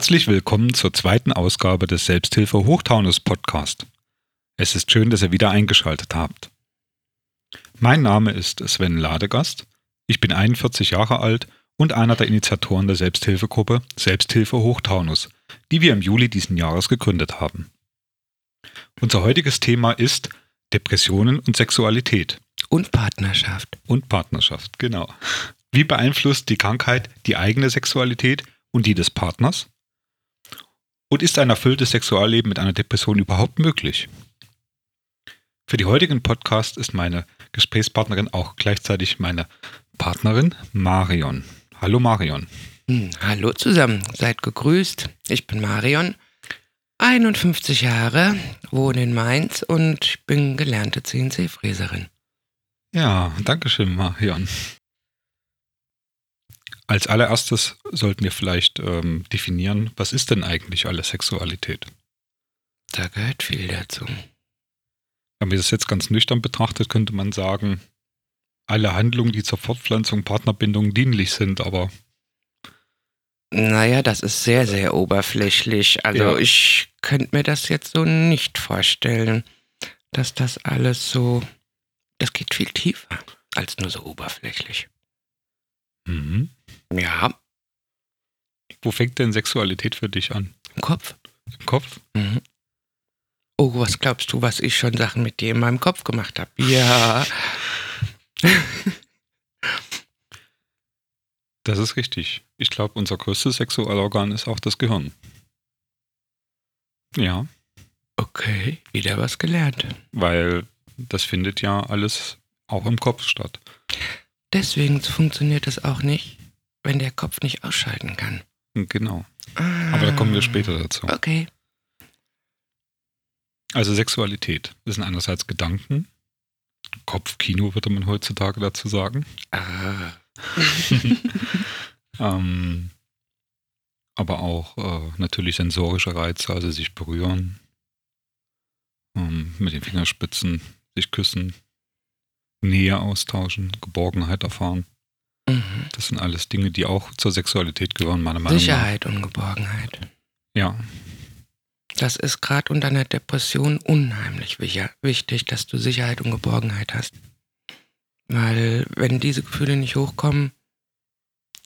Herzlich willkommen zur zweiten Ausgabe des Selbsthilfe Hochtaunus Podcast. Es ist schön, dass ihr wieder eingeschaltet habt. Mein Name ist Sven Ladegast. Ich bin 41 Jahre alt und einer der Initiatoren der Selbsthilfegruppe Selbsthilfe Hochtaunus, die wir im Juli diesen Jahres gegründet haben. Unser heutiges Thema ist Depressionen und Sexualität. Und Partnerschaft. Und Partnerschaft, genau. Wie beeinflusst die Krankheit die eigene Sexualität und die des Partners? Und ist ein erfülltes Sexualleben mit einer Depression überhaupt möglich? Für die heutigen Podcast ist meine Gesprächspartnerin auch gleichzeitig meine Partnerin Marion. Hallo Marion. Hm, hallo zusammen, seid gegrüßt. Ich bin Marion, 51 Jahre, wohne in Mainz und bin gelernte CNC-Fräserin. Ja, danke schön, Marion. Als allererstes sollten wir vielleicht ähm, definieren, was ist denn eigentlich alle Sexualität? Da gehört viel dazu. Wenn man das jetzt ganz nüchtern betrachtet, könnte man sagen, alle Handlungen, die zur Fortpflanzung, Partnerbindung dienlich sind, aber. Naja, das ist sehr, sehr oberflächlich. Also ja. ich könnte mir das jetzt so nicht vorstellen, dass das alles so. Das geht viel tiefer als nur so oberflächlich. Mhm. Ja. Wo fängt denn Sexualität für dich an? Im Kopf. Im Kopf? Mhm. Oh, was glaubst du, was ich schon Sachen mit dir in meinem Kopf gemacht habe? Ja. das ist richtig. Ich glaube, unser größtes Sexualorgan ist auch das Gehirn. Ja. Okay, wieder was gelernt. Weil das findet ja alles auch im Kopf statt. Deswegen funktioniert es auch nicht, wenn der Kopf nicht ausschalten kann. Genau. Ah, Aber da kommen wir später dazu. Okay. Also Sexualität das sind einerseits Gedanken, Kopfkino würde man heutzutage dazu sagen. Ah. ähm, aber auch äh, natürlich sensorische Reize, also sich berühren, ähm, mit den Fingerspitzen sich küssen, Nähe austauschen, Geborgenheit erfahren. Mhm. Das sind alles Dinge, die auch zur Sexualität gehören, meiner Meinung nach. Sicherheit und Geborgenheit. Ja. Das ist gerade unter einer Depression unheimlich wichtig, dass du Sicherheit und Geborgenheit hast. Weil wenn diese Gefühle nicht hochkommen,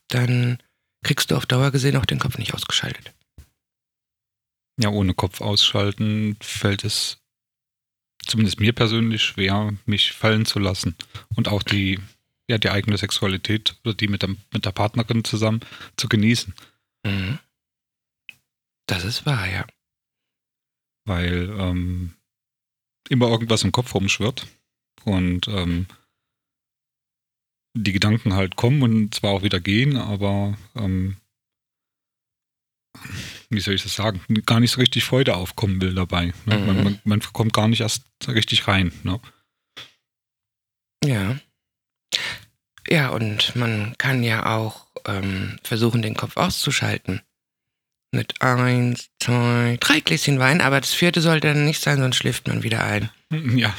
dann kriegst du auf Dauer gesehen auch den Kopf nicht ausgeschaltet. Ja, ohne Kopf ausschalten fällt es zumindest mir persönlich schwer, mich fallen zu lassen und auch die, ja, die eigene Sexualität oder die mit der, mit der Partnerin zusammen zu genießen. Mhm. Das ist wahr, ja. Weil ähm, immer irgendwas im Kopf rumschwirrt und ähm, die Gedanken halt kommen und zwar auch wieder gehen, aber ähm, wie soll ich das sagen, gar nicht so richtig Freude aufkommen will dabei. Ne? Mhm. Man, man, man, kommt gar nicht erst richtig rein. Ne? Ja. Ja, und man kann ja auch ähm, versuchen, den Kopf auszuschalten. Mit eins, zwei, drei Gläschen Wein, aber das vierte sollte dann nicht sein, sonst schläft man wieder ein. Ja,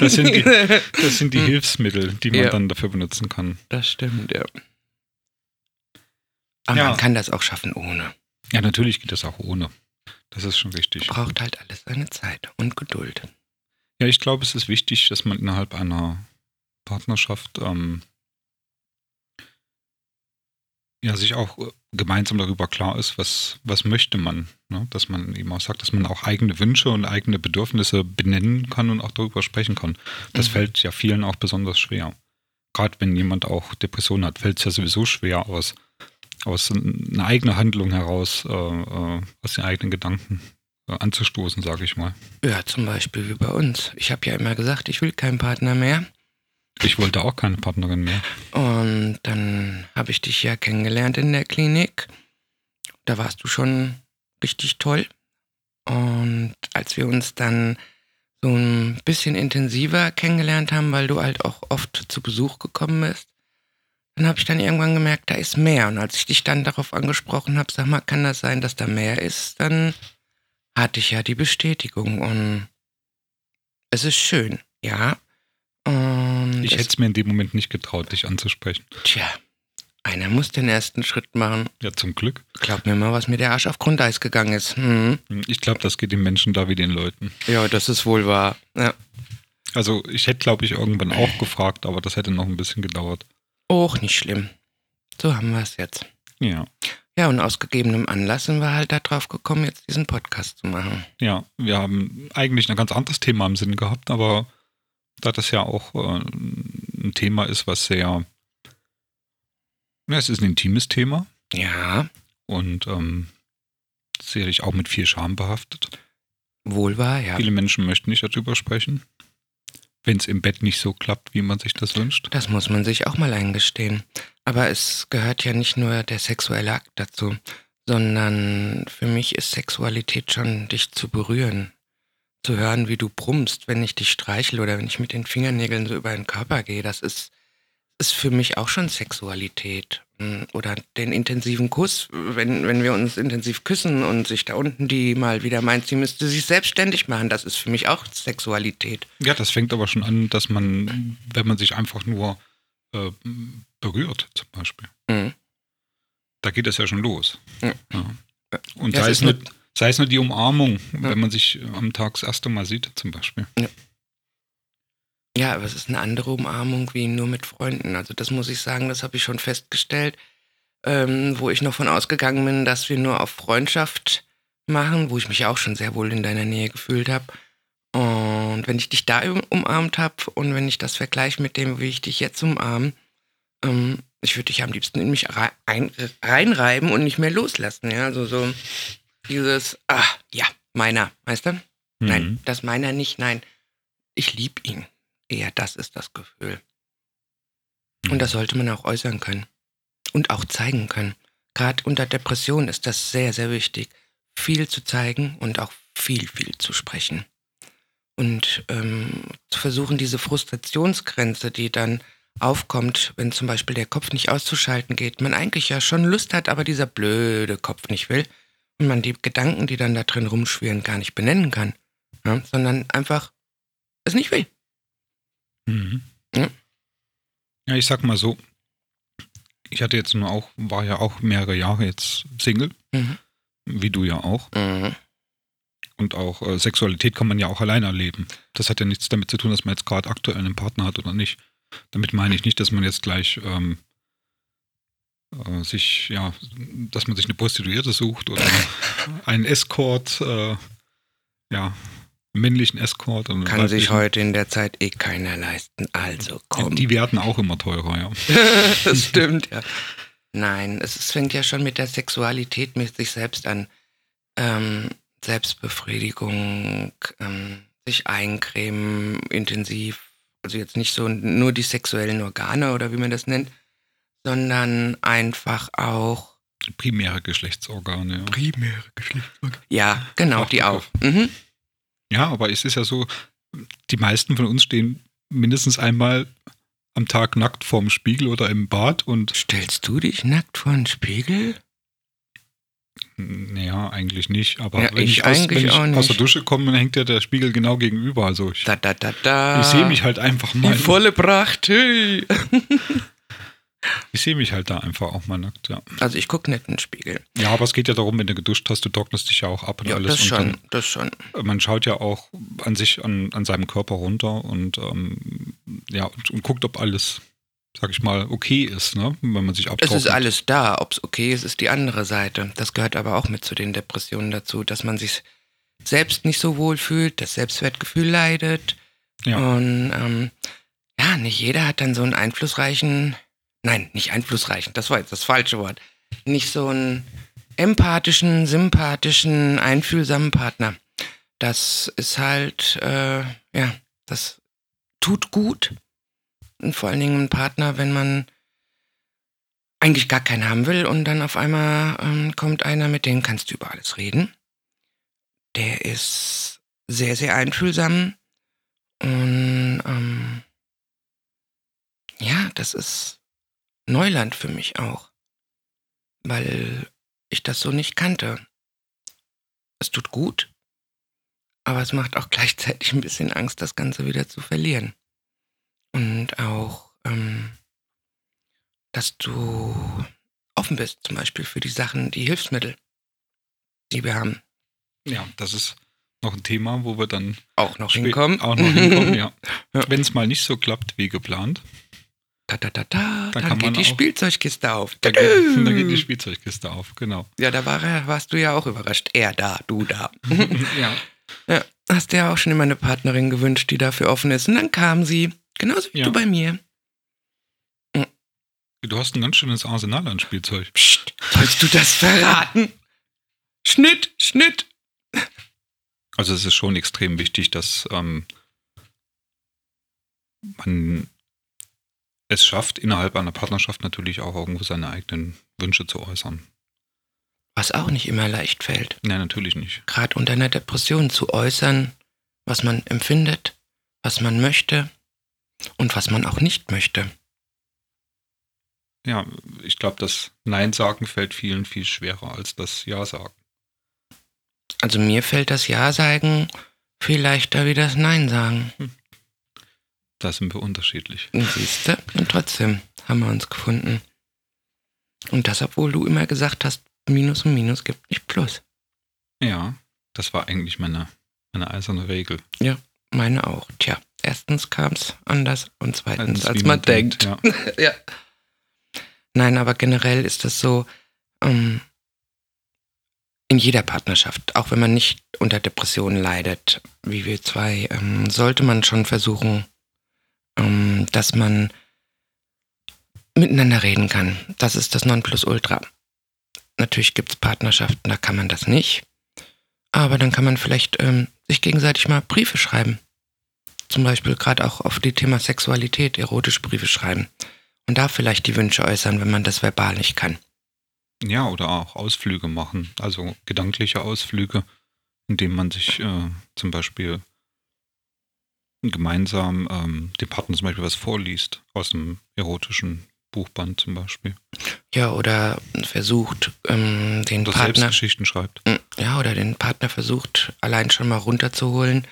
das sind die, das sind die Hilfsmittel, die man ja. dann dafür benutzen kann. Das stimmt, ja. Aber ja. man kann das auch schaffen ohne. Ja, natürlich geht das auch ohne. Das ist schon wichtig. Braucht halt alles seine Zeit und Geduld. Ja, ich glaube, es ist wichtig, dass man innerhalb einer Partnerschaft ähm, ja, sich auch äh, gemeinsam darüber klar ist, was, was möchte man. Ne? Dass man eben auch sagt, dass man auch eigene Wünsche und eigene Bedürfnisse benennen kann und auch darüber sprechen kann. Das mhm. fällt ja vielen auch besonders schwer. Gerade wenn jemand auch Depressionen hat, fällt es ja sowieso schwer aus aus einer eigenen Handlung heraus, äh, äh, aus den eigenen Gedanken äh, anzustoßen, sage ich mal. Ja, zum Beispiel wie bei uns. Ich habe ja immer gesagt, ich will keinen Partner mehr. Ich wollte auch keine Partnerin mehr. Und dann habe ich dich ja kennengelernt in der Klinik. Da warst du schon richtig toll. Und als wir uns dann so ein bisschen intensiver kennengelernt haben, weil du halt auch oft zu Besuch gekommen bist, dann habe ich dann irgendwann gemerkt, da ist mehr. Und als ich dich dann darauf angesprochen habe, sag mal, kann das sein, dass da mehr ist, dann hatte ich ja die Bestätigung. Und es ist schön, ja. Und ich hätte es mir in dem Moment nicht getraut, dich anzusprechen. Tja, Einer muss den ersten Schritt machen. Ja, zum Glück. Glaub mir mal, was mir der Arsch auf Grundeis gegangen ist. Mhm. Ich glaube, das geht den Menschen da wie den Leuten. Ja, das ist wohl wahr. Ja. Also ich hätte, glaube ich, irgendwann auch gefragt, aber das hätte noch ein bisschen gedauert. Och, nicht schlimm. So haben wir es jetzt. Ja. Ja, und aus gegebenem Anlass sind wir halt darauf gekommen, jetzt diesen Podcast zu machen. Ja, wir haben eigentlich ein ganz anderes Thema im Sinn gehabt, aber da das ja auch äh, ein Thema ist, was sehr, ja, es ist ein intimes Thema Ja, und ähm, sicherlich auch mit viel Scham behaftet. wohl wahr, ja. Viele Menschen möchten nicht darüber sprechen, wenn es im Bett nicht so klappt, wie man sich das wünscht. Das muss man sich auch mal eingestehen. Aber es gehört ja nicht nur der sexuelle Akt dazu, sondern für mich ist Sexualität schon, dich zu berühren. Zu hören, wie du brummst, wenn ich dich streichel oder wenn ich mit den Fingernägeln so über den Körper gehe. Das ist, ist für mich auch schon Sexualität. Mm, Oder den intensiven Kuss, wenn, wenn wir uns intensiv küssen und sich da unten die mal wieder meint, sie müsste sich selbstständig machen. Das ist für mich auch Sexualität. Ja, das fängt aber schon an, dass man, wenn man sich einfach nur äh, berührt, zum Beispiel, Mhm. da geht das ja schon los. Ja. Ja. Und Ja, sei, ist nur, nur- sei es nur die Umarmung, Ja. wenn man sich am Tag das erste Mal sieht, zum Beispiel. Ja, aber es ist eine andere Umarmung wie nur mit Freunden. Also das muss ich sagen, das habe ich schon festgestellt, ähm, wo ich noch von ausgegangen bin, dass wir nur auf Freundschaft machen, wo ich mich auch schon sehr wohl in deiner Nähe gefühlt habe. Und wenn ich dich da um- umarmt habe und wenn ich das vergleiche mit dem, wie ich dich jetzt umarme, ähm, ich würde dich am liebsten in mich rei- ein, reinreiben und nicht mehr loslassen. Ja, also so dieses, ah, ja, meiner, weißt du? Nein, Mhm. das meiner nicht, nein. Ich liebe ihn. Eher das ist das Gefühl. Und das sollte man auch äußern können. Und auch zeigen können. Gerade unter Depression ist das sehr, sehr wichtig. Viel zu zeigen und auch viel, viel zu sprechen. Und ähm, zu versuchen, diese Frustrationsgrenze, die dann aufkommt, wenn zum Beispiel der Kopf nicht auszuschalten geht, man eigentlich ja schon Lust hat, aber dieser blöde Kopf nicht will und man die Gedanken, die dann da drin rumschwirren, gar nicht benennen kann, ja, sondern einfach es nicht will. Mhm. Ja. Ja, ich sag mal so, ich hatte jetzt nur auch, war ja auch mehrere Jahre jetzt Single, Mhm. wie du ja auch. Mhm. Und auch äh, Sexualität kann man ja auch alleine erleben. Das hat ja nichts damit zu tun, dass man jetzt gerade aktuell einen Partner hat oder nicht. Damit meine ich nicht, dass man jetzt gleich ähm, äh, sich, ja, dass man sich eine Prostituierte sucht oder einen Escort, äh, ja, männlichen Escort. Kann sich heute in der Zeit eh keiner leisten. Also komm. Die werden auch immer teurer, ja. das stimmt, ja. Nein, es, es fängt ja schon mit der Sexualität mit sich selbst an. Ähm, Selbstbefriedigung, ähm, sich eincremen, intensiv. Also jetzt nicht so nur die sexuellen Organe oder wie man das nennt, sondern einfach auch Primäre Geschlechtsorgane, ja. primäre Geschlechtsorgane. Ja, genau, Ach, die auch. Mhm. Ja, aber es ist ja so, die meisten von uns stehen mindestens einmal am Tag nackt vorm Spiegel oder im Bad und Stellst du dich nackt vor den Spiegel? naja, eigentlich nicht. Aber Ja, wenn ich ich, aus, eigentlich wenn ich auch nicht. aus der Dusche komme, dann hängt ja der Spiegel genau gegenüber. Also ich, Da, da, da, da. ich sehe mich halt einfach mal. Die volle Pracht, hey. Ich sehe mich halt da einfach auch mal nackt, ja. Also ich gucke nicht in den Spiegel. Ja, aber es geht ja darum, wenn du geduscht hast, du trocknest dich ja auch ab und Ja, alles. das und schon, das schon. Dann, man schaut ja auch an sich, an, an seinem Körper runter und ähm, ja, und, und guckt, ob alles, sag ich mal, okay ist, ne? Wenn man sich Es abtrocknet. ist alles da. Ob es okay ist, ist die andere Seite. Das gehört aber auch mit zu den Depressionen dazu, dass man sich selbst nicht so wohl fühlt, das Selbstwertgefühl leidet. Ja. Und ähm, ja, nicht jeder hat dann so einen einflussreichen, nein, nicht einflussreichen, das war jetzt das falsche Wort, nicht so einen empathischen, sympathischen, einfühlsamen Partner. Das ist halt, äh, ja, das tut gut. Und vor allen Dingen ein Partner, wenn man eigentlich gar keinen haben will und dann auf einmal ähm, kommt einer, mit dem kannst du über alles reden. Der ist sehr, sehr einfühlsam und ähm, ja, das ist Neuland für mich auch, weil ich das so nicht kannte. Es tut gut, aber es macht auch gleichzeitig ein bisschen Angst, das Ganze wieder zu verlieren. Und auch, ähm, dass du offen bist, zum Beispiel für die Sachen, die Hilfsmittel, die wir haben. Ja, das ist noch ein Thema, wo wir dann Auch noch hinkommen. Auch noch hinkommen, ja. Ja. Wenn es mal nicht so klappt wie geplant, Ta, ta, ta, ta, Da dann man geht die auch- Spielzeugkiste auf. dann geht, dann geht die Spielzeugkiste auf, genau. Ja, da war warst du ja auch überrascht. Er da, du da. ja, ja, hast dir ja auch schon immer eine Partnerin gewünscht, die dafür offen ist. Und dann kam sie, genauso wie Ja. du bei mir. du hast ein ganz schönes Arsenal an Spielzeug. Psst, sollst du das verraten? Schnitt, Schnitt. Also es ist schon extrem wichtig, dass ähm, man es schafft, innerhalb einer Partnerschaft natürlich auch irgendwo seine eigenen Wünsche zu äußern. Was auch nicht immer leicht fällt. Nein, natürlich nicht. Gerade unter einer Depression zu äußern, was man empfindet, was man möchte und was man auch nicht möchte. Ja, ich glaube, das Nein sagen fällt vielen viel schwerer als das Ja sagen. Also mir fällt das Ja sagen viel leichter wie das Nein sagen. Da sind wir unterschiedlich. Siehst du? Und trotzdem haben wir uns gefunden. Und das, obwohl du immer gesagt hast, Minus und Minus gibt nicht Plus. Ja, das war eigentlich meine, meine eiserne Regel. Meine auch. Tja, erstens kam es anders und zweitens, als, wie man, denkt. Ja. ja. Nein, aber generell ist das so, ähm, in jeder Partnerschaft, auch wenn man nicht unter Depressionen leidet, wie wir zwei, ähm, sollte man schon versuchen, ähm, dass man miteinander reden kann. Das ist das Nonplusultra. Natürlich gibt es Partnerschaften, da kann man das nicht. Aber dann kann man vielleicht ähm, sich gegenseitig mal Briefe schreiben. Zum Beispiel gerade auch auf die Thema Sexualität, erotische Briefe schreiben. Und da vielleicht die Wünsche äußern, wenn man das verbal nicht kann. ja, oder auch Ausflüge machen. Also gedankliche Ausflüge, indem man sich äh, zum Beispiel gemeinsam ähm, dem Partner zum Beispiel was vorliest. Aus einem erotischen Buchband zum Beispiel. Ja, oder versucht, ähm, den Oder selbst Partner. Geschichten schreibt. Mm, Ja, oder den Partner versucht, allein schon mal runterzuholen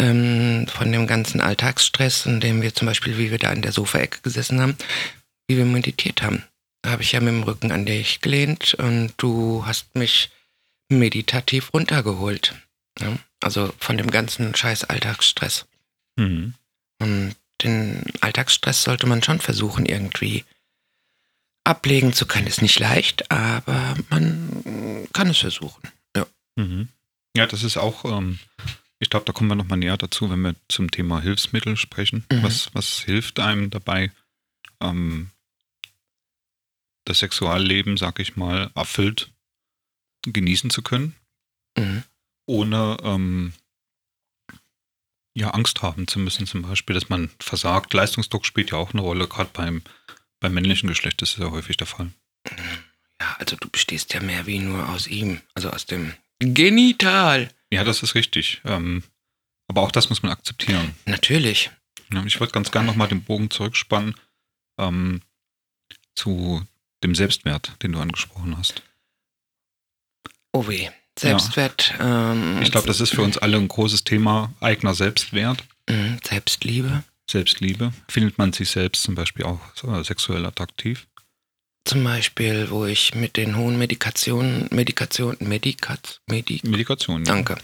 ähm, von dem ganzen Alltagsstress, in dem wir zum Beispiel, wie wir da in der Sofaecke gesessen haben, wie wir meditiert haben. Da habe ich ja mit dem Rücken an dich gelehnt und du hast mich meditativ runtergeholt. Ja? Also von dem ganzen scheiß Alltagsstress. Mhm. Und den Alltagsstress sollte man schon versuchen, irgendwie ablegen zu können. Ist nicht leicht, aber man kann es versuchen. Mhm. Ja, das ist auch, ähm, ich glaube, da kommen wir nochmal näher dazu, wenn wir zum Thema Hilfsmittel sprechen. Mhm. Was, was hilft einem dabei, ähm, das Sexualleben, sag ich mal, erfüllt genießen zu können, Mhm. ohne ähm, ja, Angst haben zu müssen, zum Beispiel, dass man versagt. Leistungsdruck spielt ja auch eine Rolle, gerade beim, beim männlichen Geschlecht ist es ja häufig der Fall. Ja, also du bestehst ja mehr wie nur aus ihm, also aus dem Genital. Ja, das ist richtig. Ähm, aber auch das muss man akzeptieren. Natürlich. Ja, ich würde ganz gerne nochmal den Bogen zurückspannen ähm, zu dem Selbstwert, den du angesprochen hast. Oh weh. Selbstwert. Ähm, Ich glaube, das ist für uns alle ein großes Thema, eigener Selbstwert, Mhm, Selbstliebe. Selbstliebe. Findet man sich selbst zum Beispiel auch sexuell attraktiv? Zum Beispiel, wo ich mit den hohen Medikationen, Medikation, Medikat, Medik, Medikation. ja. Danke.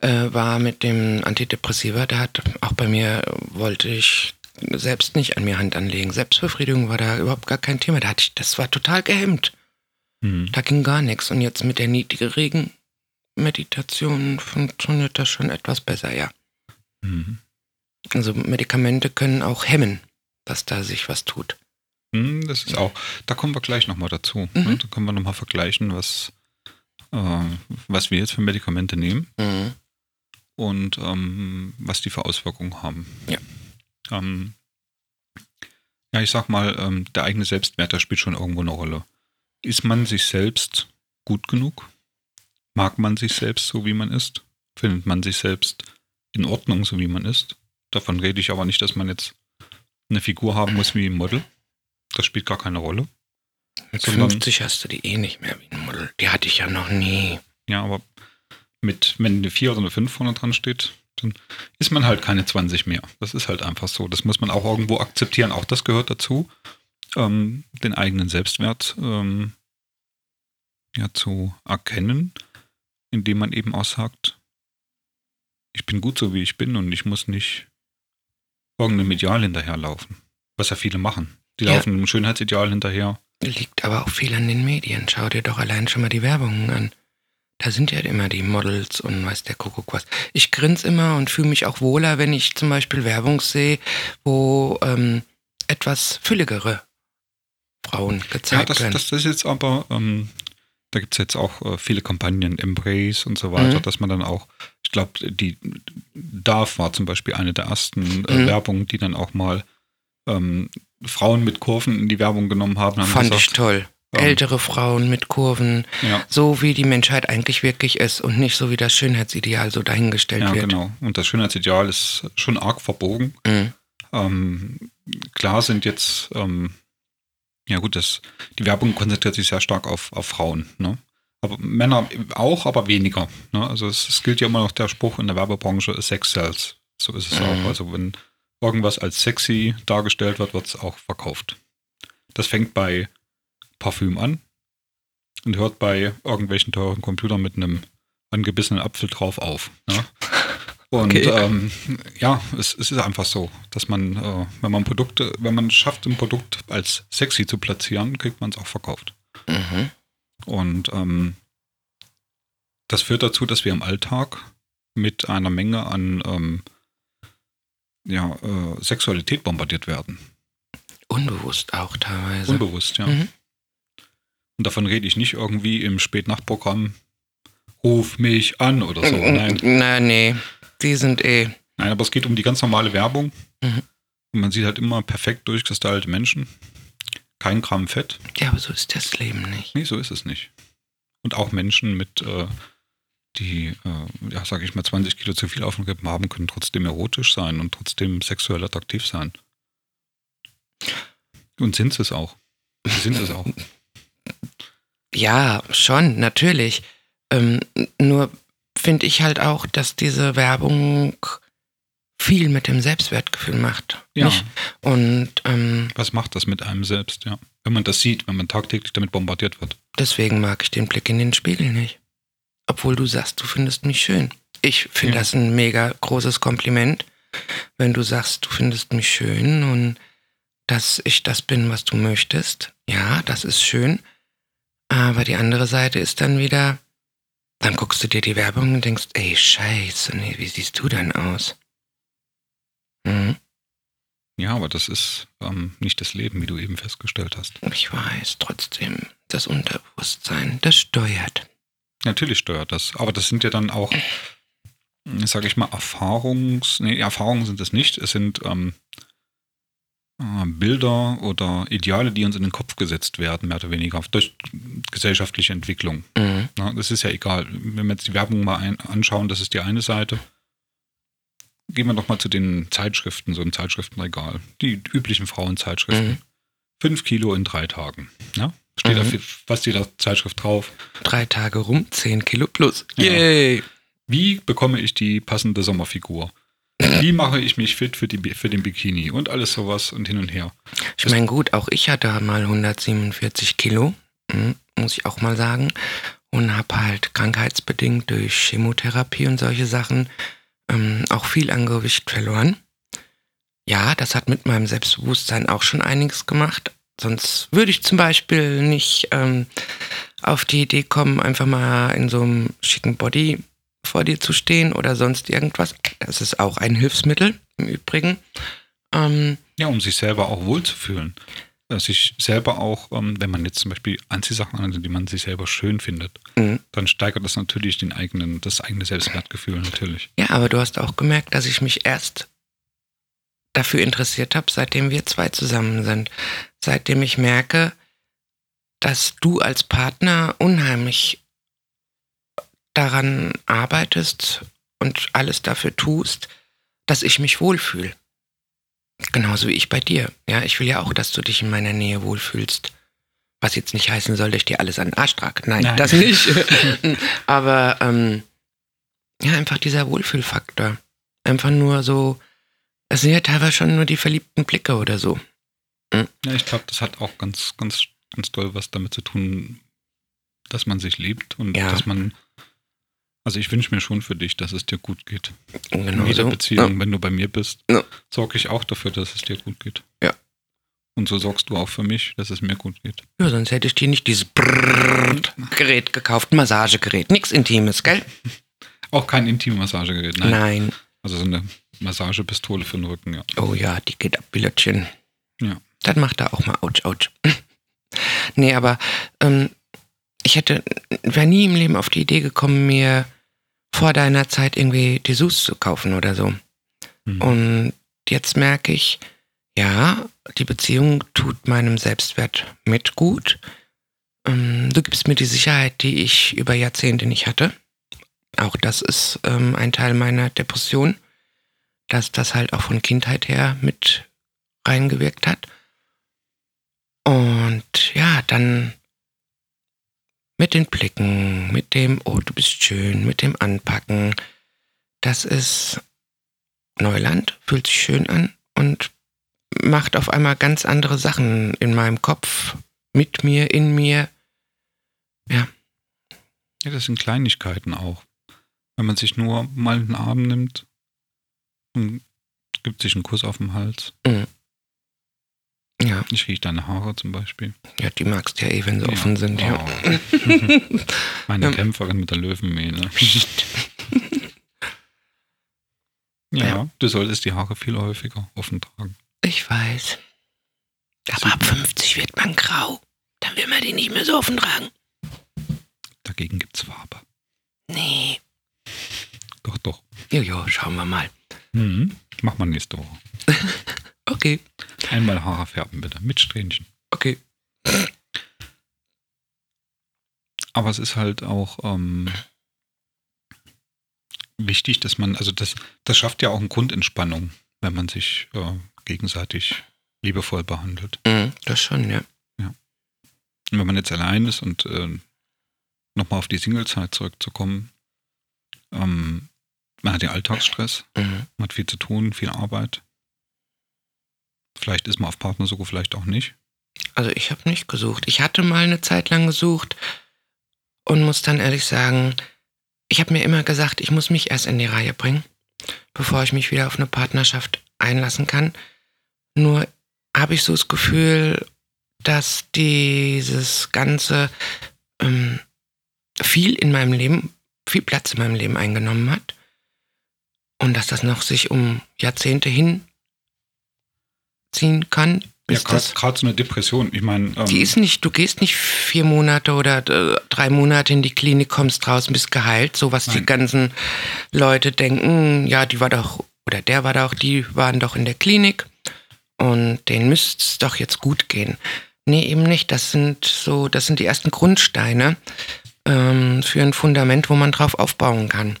Äh, war mit dem Antidepressiva, der hat auch bei mir, wollte ich selbst nicht an mir Hand anlegen. Selbstbefriedigung war da überhaupt gar kein Thema. Da hatte ich, das war total gehemmt. Mhm. Da ging gar nichts. Und jetzt mit der niedrigen Meditation funktioniert das schon etwas besser, ja. Mhm. Also Medikamente können auch hemmen, dass da sich was tut. Mhm, Das ist auch, da kommen wir gleich nochmal dazu. Mhm. Ne? Da können wir nochmal vergleichen, was, äh, was wir jetzt für Medikamente nehmen. Mhm. und ähm, was die für Auswirkungen haben. Ja. Ähm, ja, ich sag mal, ähm, der eigene Selbstwert, der spielt schon irgendwo eine Rolle. Ist man sich selbst gut genug? Mag man sich selbst so, wie man ist? Findet man sich selbst in Ordnung, so wie man ist? Davon rede ich aber nicht, dass man jetzt eine Figur haben muss wie ein Model. Das spielt gar keine Rolle. Mit Sondern- 50 hast du die eh nicht mehr wie ein Model. Die hatte ich ja noch nie. Ja, aber mit, wenn eine 4 oder eine 5 vorne dran steht, dann ist man halt keine 20 mehr. Das ist halt einfach so. Das muss man auch irgendwo akzeptieren. Auch das gehört dazu. ähm, den eigenen Selbstwert ähm, ja, zu erkennen, indem man eben auch sagt, ich bin gut so wie ich bin und ich muss nicht irgendeinem Ideal hinterherlaufen. Was ja viele machen. Die Ja. laufen einem Schönheitsideal hinterher. Liegt aber auch viel an den Medien. Schau dir doch allein schon mal die Werbungen an. Da sind ja immer die Models und weiß der Kuckuck was. Ich grinse immer und fühle mich auch wohler, wenn ich zum Beispiel Werbung sehe, wo ähm, etwas fülligere Frauen Ja, gezeigt das, werden. das ist jetzt aber, ähm, da gibt es jetzt auch äh, viele Kampagnen, Embrace und so weiter, Mhm. dass man dann auch, ich glaube, die DAF war zum Beispiel eine der ersten äh, Mhm. Werbungen, die dann auch mal ähm, Frauen mit Kurven in die Werbung genommen haben. haben Fand ich gesagt, toll. ähm, Ältere Frauen mit Kurven, Ja, so wie die Menschheit eigentlich wirklich ist und nicht so wie das Schönheitsideal so dahingestellt ja wird. genau. Und das Schönheitsideal ist schon arg verbogen. Mhm. Ähm, klar sind jetzt, ähm, ja gut, das, die Werbung konzentriert sich sehr stark auf, auf Frauen. Ne? Aber Männer auch, aber weniger. Ne? Also es, es gilt ja immer noch der Spruch in der Werbebranche, Sex sells. So ist es Mhm. auch. Also wenn irgendwas als sexy dargestellt wird, wird es auch verkauft. Das fängt bei Parfüm an und hört bei irgendwelchen teuren Computern mit einem angebissenen Apfel drauf auf. Ne? Und Okay. ähm, ja, es, es ist einfach so, dass man, äh, wenn man Produkte, wenn man es schafft, ein Produkt als sexy zu platzieren, kriegt man es auch verkauft. Mhm. Und ähm, das führt dazu, dass wir im Alltag mit einer Menge an ähm, ja, äh, Sexualität bombardiert werden. Unbewusst auch teilweise. Unbewusst, ja. Mhm. Und davon rede ich nicht irgendwie im Spätnachtprogramm, ruf mich an oder so. Nein. Na, nee. Die sind eh. Nein, aber es geht um die ganz normale Werbung. Mhm. Und man sieht halt immer perfekt durchgestylte Menschen. Kein Gramm Fett. Ja, aber so ist das Leben nicht. Nee, so ist es nicht. Und auch Menschen mit, äh, die, äh, ja, sag ich mal, 20 Kilo zu viel auf den Rippen haben, können trotzdem erotisch sein und trotzdem sexuell attraktiv sein. Und sind es auch. Sie sind es auch. Ja, schon, natürlich. Ähm, nur finde ich halt auch, dass diese Werbung viel mit dem Selbstwertgefühl macht. Ja. Nicht? Und ähm, Was macht das mit einem selbst, ja? Wenn man das sieht, wenn man tagtäglich damit bombardiert wird. deswegen mag ich den Blick in den Spiegel nicht. Obwohl du sagst, du findest mich schön. Ich finde Ja. das ein mega großes Kompliment, wenn du sagst, du findest mich schön und dass ich das bin, was du möchtest. Ja, das ist schön. Aber die andere Seite ist dann wieder, dann guckst du dir die Werbung und denkst, ey, scheiße, nee, wie siehst du denn aus? Mhm, Ja, aber das ist ähm, nicht das Leben, wie du eben festgestellt hast. ich weiß, trotzdem, das Unterbewusstsein, das steuert. Natürlich steuert das. Aber das sind ja dann auch, sage ich mal, Erfahrungs... Nee, Erfahrungen sind es nicht. Es sind ähm, äh, Bilder oder Ideale, die uns in den Kopf gesetzt werden, mehr oder weniger, durch gesellschaftliche Entwicklung. Mhm. Na, das ist ja egal. Wenn wir jetzt die Werbung mal ein, anschauen, das ist die eine Seite. Gehen wir doch mal zu den Zeitschriften, so ein Zeitschriftenregal. Die üblichen Frauenzeitschriften. Mhm. Fünf Kilo in drei Tagen. Ja? Steht Mhm. auf fast jeder Zeitschrift drauf. Drei Tage rum, 10 Kilo plus. Ja. Yay! Wie bekomme ich die passende Sommerfigur? Wie mache ich mich fit für, die, für den Bikini? Und alles sowas und hin und her. Ich meine, gut, auch ich hatte mal 147 Kilo, hm, muss ich auch mal sagen. Und habe halt krankheitsbedingt durch Chemotherapie und solche Sachen ähm, auch viel an Gewicht verloren. Ja, das hat mit meinem Selbstbewusstsein auch schon einiges gemacht. Sonst würde ich zum Beispiel nicht ähm, auf die Idee kommen, einfach mal in so einem schicken Body vor dir zu stehen oder sonst irgendwas. Das ist auch ein Hilfsmittel im Übrigen. Ähm, Ja, um sich selber auch wohlzufühlen. Sich selber auch, ähm, wenn man jetzt zum Beispiel Anziehsachen anhat, die man sich selber schön findet, mhm. dann steigert das natürlich den eigenen, das eigene Selbstwertgefühl natürlich. Ja, aber du hast auch gemerkt, dass ich mich erst dafür interessiert habe, seitdem wir zwei zusammen sind. Seitdem ich merke, dass du als Partner unheimlich daran arbeitest und alles dafür tust, dass ich mich wohlfühle. Genauso wie ich bei dir. Ja, ich will ja auch, dass du dich in meiner Nähe wohlfühlst. Was jetzt nicht heißen soll, dass ich dir alles an den Arsch trage. Nein, Nein. das nicht. Aber ähm, ja, einfach dieser Wohlfühlfaktor. Einfach nur so, es sind ja teilweise schon nur die verliebten Blicke oder so. Mhm. Ja, ich glaube, das hat auch ganz, ganz, ganz toll was damit zu tun, dass man sich liebt und Ja. dass man. Also ich wünsche mir schon für dich, dass es dir gut geht. In Genau jeder so. Beziehung, wenn du bei mir bist, Ja. sorge ich auch dafür, dass es dir gut geht. Ja. Und so sorgst du auch für mich, dass es mir gut geht. Ja, sonst hätte ich dir nicht dieses Brrrr-Gerät gekauft, ein Massagegerät. Nix Intimes, gell? Auch kein Intimmassagegerät, nein. Nein. Also so eine Massagepistole für den Rücken, ja. Oh ja, die geht ab, Billötchen. Ja. Das macht er auch mal ouch, ouch. nee, aber ähm, ich hätte, wäre nie im Leben auf die Idee gekommen, mir vor deiner Zeit irgendwie Dessous zu kaufen oder so. Mhm. Und jetzt merke ich, ja, die Beziehung tut meinem Selbstwert mit gut. Ähm, du gibst mir die Sicherheit, die ich über Jahrzehnte nicht hatte. Auch das ist ähm, ein Teil meiner Depression, dass das halt auch von Kindheit her mit reingewirkt hat. Und ja, dann mit den Blicken, mit dem, oh, du bist schön, mit dem Anpacken. Das ist Neuland, fühlt sich schön an und macht auf einmal ganz andere Sachen in meinem Kopf, mit mir, in mir. Ja, das sind Kleinigkeiten auch. Wenn man sich nur mal einen Arm nimmt und gibt sich einen Kuss auf den Hals. Ja, Ich rieche deine Haare zum Beispiel. ja, die magst du ja eh, wenn sie Ja. offen sind. Ja. Oh. Meine Ja. Kämpferin mit der Löwenmähne. Ja, Ja. du solltest die Haare viel häufiger offen tragen. Ich weiß. Aber ab 50 wird man grau. Dann will man die nicht mehr so offen tragen. Dagegen gibt's Farbe. Nee. Doch, doch. Jojo, schauen wir mal. Mhm. Mach mal nächste Woche. Okay, Einmal Haare färben bitte, mit Strähnchen. okay. Aber es ist halt auch ähm, wichtig, dass man, also das, das schafft ja auch eine Grundentspannung, wenn man sich äh, gegenseitig liebevoll behandelt. Mhm, das schon, ja. Und wenn man jetzt allein ist und äh, nochmal auf die Singlezeit zurückzukommen, ähm, man hat ja Alltagsstress, Mhm. man hat viel zu tun, viel Arbeit. Vielleicht ist man auf Partnersuche, vielleicht auch nicht. Also ich habe nicht gesucht. Ich hatte mal eine Zeit lang gesucht und muss dann ehrlich sagen, ich habe mir immer gesagt, ich muss mich erst in die Reihe bringen, bevor ich mich wieder auf eine Partnerschaft einlassen kann. Nur habe ich so das Gefühl, dass dieses Ganze ähm, viel in meinem Leben, viel Platz in meinem Leben eingenommen hat und dass das noch sich um Jahrzehnte hinziehen kann. Ja, gerade so eine Depression. Ich meine, ähm, die ist nicht, du gehst nicht vier Monate oder äh, drei Monate in die Klinik, kommst raus und bist geheilt, so was die Nein. ganzen Leute denken, ja, die war doch, oder der war doch, die waren doch in der Klinik und denen müsste es doch jetzt gut gehen. Nee, eben nicht. Das sind so, das sind die ersten Grundsteine ähm, für ein Fundament, wo man drauf aufbauen kann.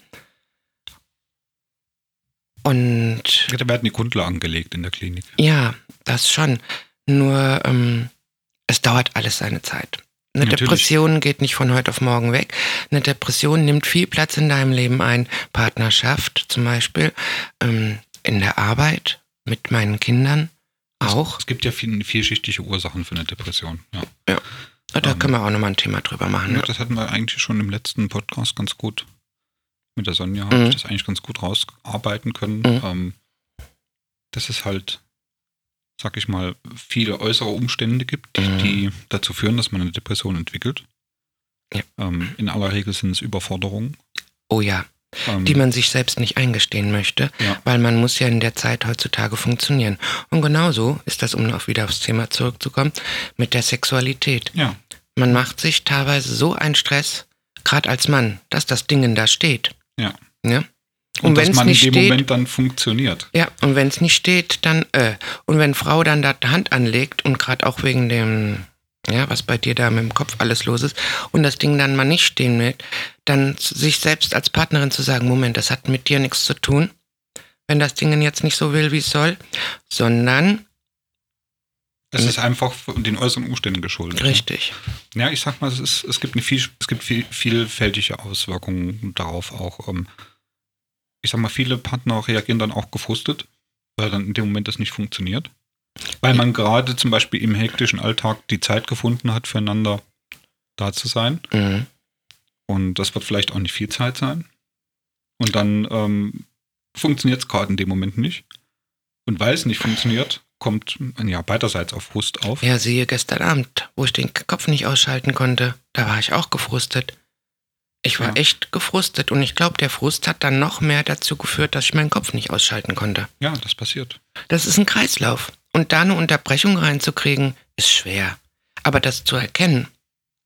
Und ja, da werden die Grundlagen gelegt in der Klinik. ja, das schon. Nur ähm, es dauert alles seine Zeit. Eine Natürlich. Depression geht nicht von heute auf morgen weg. Eine Depression nimmt viel Platz in deinem Leben ein. Partnerschaft zum Beispiel, ähm, in der Arbeit, mit meinen Kindern auch. Es gibt ja viel, vielschichtige Ursachen für eine Depression. Ja. Da ähm, können wir auch nochmal ein Thema drüber machen. Ja, Ne? das hatten wir eigentlich schon im letzten Podcast ganz gut. Mit der Sonja habe Mhm. ich das eigentlich ganz gut rausarbeiten können. Mhm. Ähm, dass es halt, sag ich mal, viele äußere Umstände gibt, die, Mhm. die dazu führen, dass man eine Depression entwickelt. Ja. Ähm, in aller Regel sind es Überforderungen. Oh ja, Ähm, die man sich selbst nicht eingestehen möchte, Ja. weil man muss ja in der Zeit heutzutage funktionieren. Und genauso ist das, um auch wieder aufs Thema zurückzukommen, mit der Sexualität. ja, Man macht sich teilweise so einen Stress, gerade als Mann, dass das Ding da steht. Ja. ja? und, Und wenn dass es man nicht in dem steht, Moment dann funktioniert. ja, und wenn es nicht steht, dann äh. Und wenn Frau dann da die Hand anlegt und gerade auch wegen dem, ja, was bei dir da mit dem Kopf alles los ist, und das Ding dann mal nicht stehen will, dann sich selbst als Partnerin zu sagen, Moment, das hat mit dir nichts zu tun, wenn das Ding jetzt nicht so will, wie es soll, sondern Das ist einfach den äußeren Umständen geschuldet. richtig. Ja, ich sag mal, es, ist, es gibt eine viel, es gibt viel, vielfältige Auswirkungen darauf auch. Ähm, ich sag mal, viele Partner reagieren dann auch gefrustet, weil dann in dem Moment das nicht funktioniert. Weil man gerade zum Beispiel im hektischen Alltag die Zeit gefunden hat, füreinander da zu sein. Mhm. Und das wird vielleicht auch nicht viel Zeit sein. Und dann ähm, funktioniert es gerade in dem Moment nicht. Und weil es nicht funktioniert, kommt ja beiderseits auf Frust auf. Ja, siehe gestern Abend, wo ich den Kopf nicht ausschalten konnte, da war ich auch gefrustet. Ich war Ja. echt gefrustet und ich glaube, der Frust hat dann noch mehr dazu geführt, dass ich meinen Kopf nicht ausschalten konnte. Ja, das passiert. Das ist ein Kreislauf. Und da eine Unterbrechung reinzukriegen, ist schwer. Aber das zu erkennen,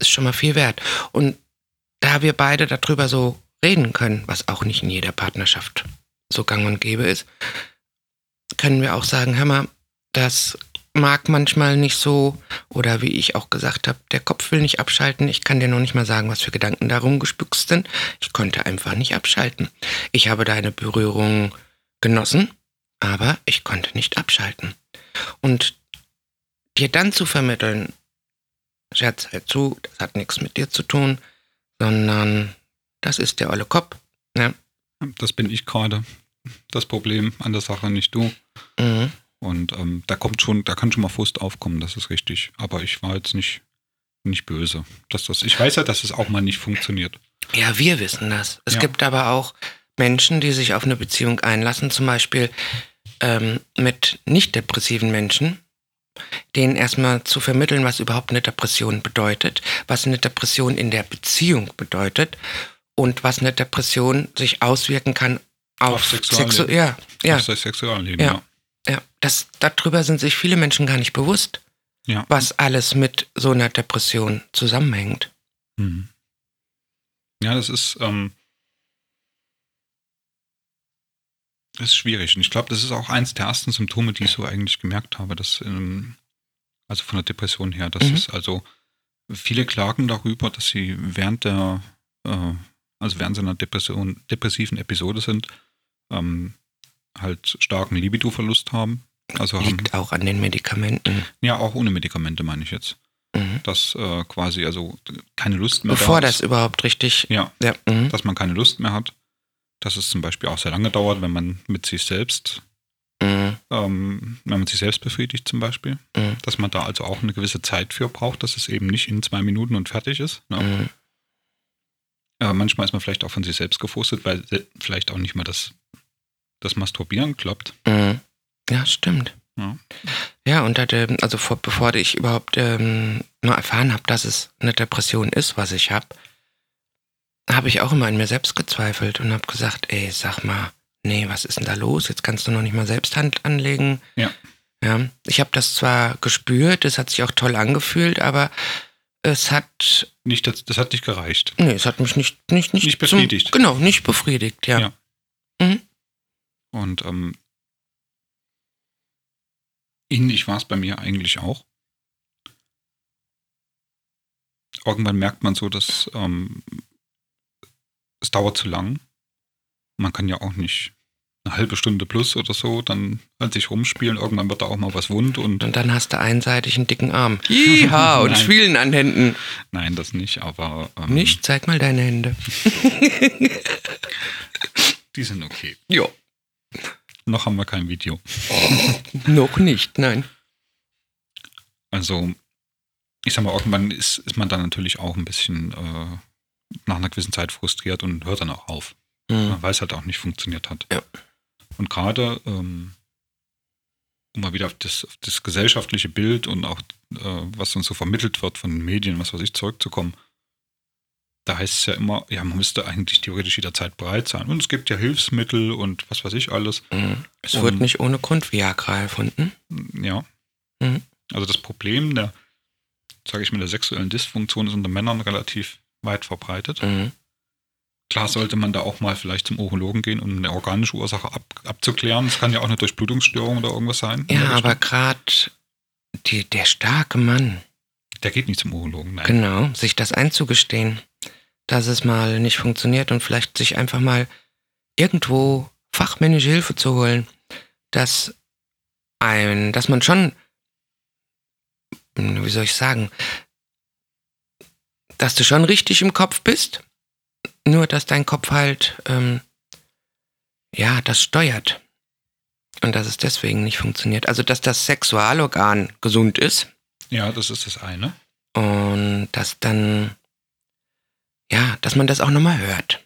ist schon mal viel wert. Und da wir beide darüber so reden können, was auch nicht in jeder Partnerschaft so gang und gäbe ist, können wir auch sagen, hör mal, das mag manchmal nicht so, oder wie ich auch gesagt habe, der Kopf will nicht abschalten. Ich kann dir noch nicht mal sagen, was für Gedanken darum gespüxt sind. Ich konnte einfach nicht abschalten. Ich habe deine Berührung genossen, aber ich konnte nicht abschalten. Und dir dann zu vermitteln, Scherz halt zu, das hat nichts mit dir zu tun, sondern das ist der olle Kopf. Ja. Das bin ich gerade. Das Problem an der Sache, nicht du. Mhm. Und ähm, da kommt schon, da kann schon mal Frust aufkommen, das ist richtig. Aber ich war jetzt nicht, nicht böse. Dass das, ich weiß ja, dass es auch mal nicht funktioniert. Ja, wir wissen das. Es Ja. gibt aber auch Menschen, die sich auf eine Beziehung einlassen, zum Beispiel ähm, mit nicht depressiven Menschen, denen erstmal zu vermitteln, was überhaupt eine Depression bedeutet, was eine Depression in der Beziehung bedeutet und was eine Depression sich auswirken kann auf, Auf Sexualleben. Sexu ja, ja, Auf das Sexualleben, Ja. ja. Ja. Das, darüber sind sich viele Menschen gar nicht bewusst, Ja. was alles mit so einer Depression zusammenhängt. Mhm. Ja, das ist, ähm, das ist schwierig. Und ich glaube, das ist auch eins der ersten Symptome, die ich so eigentlich gemerkt habe, dass, ähm, also von der Depression her, das Mhm. ist also, viele klagen darüber, dass sie während der, äh, also während so einer Depression, depressiven Episode sind, ähm, halt starken Libidoverlust haben. Also haben, Liegt auch an den Medikamenten. ja, auch ohne Medikamente meine ich jetzt. Mhm. Dass äh, quasi also keine Lust mehr Bevor da das überhaupt richtig. Ja, Ja, mhm. dass man keine Lust mehr hat. Dass es zum Beispiel auch sehr lange dauert, wenn man mit sich selbst, Mhm. ähm, wenn man sich selbst befriedigt zum Beispiel. Mhm. Dass man da also auch eine gewisse Zeit für braucht, dass es eben nicht in zwei Minuten und fertig ist. Ne? Mhm. Äh, manchmal ist man vielleicht auch von sich selbst gefrustet, weil vielleicht auch nicht mal das, das Masturbieren klappt. Mhm. Ja, stimmt. Ja. Ja, und hatte, also vor, bevor ich überhaupt ähm, nur erfahren habe, dass es eine Depression ist, was ich habe, habe ich auch immer an mir selbst gezweifelt und habe gesagt, ey, sag mal, nee, was ist denn da los? Jetzt kannst du noch nicht mal selbst Hand anlegen. Ja. Ja, ich habe das zwar gespürt, es hat sich auch toll angefühlt, aber es hat, Nicht, das, das hat nicht gereicht. nee, es hat mich nicht, nicht, nicht, Nicht zum- befriedigt. genau, nicht befriedigt, ja. Ja. Mhm. Und ähm, ähnlich war es bei mir eigentlich auch. Irgendwann merkt man so, dass ähm, es dauert zu lang. Man kann ja auch nicht eine halbe Stunde plus oder so dann an sich rumspielen. Irgendwann wird da auch mal was wund und Und dann hast du einseitig einen dicken Arm. Jiha, und. Schwielen an Händen. nein, das nicht, aber ähm, Nicht? Zeig mal deine Hände. die sind okay. Ja. Noch haben wir kein Video. Noch nicht, nein. Also, ich sag mal, irgendwann ist, ist man dann natürlich auch ein bisschen äh, nach einer gewissen Zeit frustriert und hört dann auch auf. Mhm. weil es halt auch nicht funktioniert hat. Ja. Und gerade, ähm, um mal wieder auf das, auf das gesellschaftliche Bild und auch, äh, was uns so vermittelt wird von den Medien, was weiß ich, zurückzukommen, da heißt es ja immer, ja, man müsste eigentlich theoretisch jederzeit bereit sein. Und es gibt ja Hilfsmittel und was weiß ich alles. Mhm. Es wird nicht ohne Grund Viagra erfunden. Ja. Mhm. Also das Problem der, sage ich mal, der sexuellen Dysfunktion ist unter Männern relativ weit verbreitet. Mhm. Klar sollte man da auch mal vielleicht zum Urologen gehen, um eine organische Ursache ab, abzuklären. Es kann ja auch eine Durchblutungsstörung oder irgendwas sein. Ja, aber gerade der starke Mann, Der geht nicht zum Urologen, nein. genau, sich das einzugestehen, dass es mal nicht funktioniert und vielleicht sich einfach mal irgendwo fachmännische Hilfe zu holen, dass ein, dass man schon, wie soll ich sagen, dass du schon richtig im Kopf bist, nur dass dein Kopf halt, ähm, ja, das steuert. Und dass es deswegen nicht funktioniert. Also, dass das Sexualorgan gesund ist Ja, das ist das eine. und dass dann, ja, dass man das auch nochmal hört.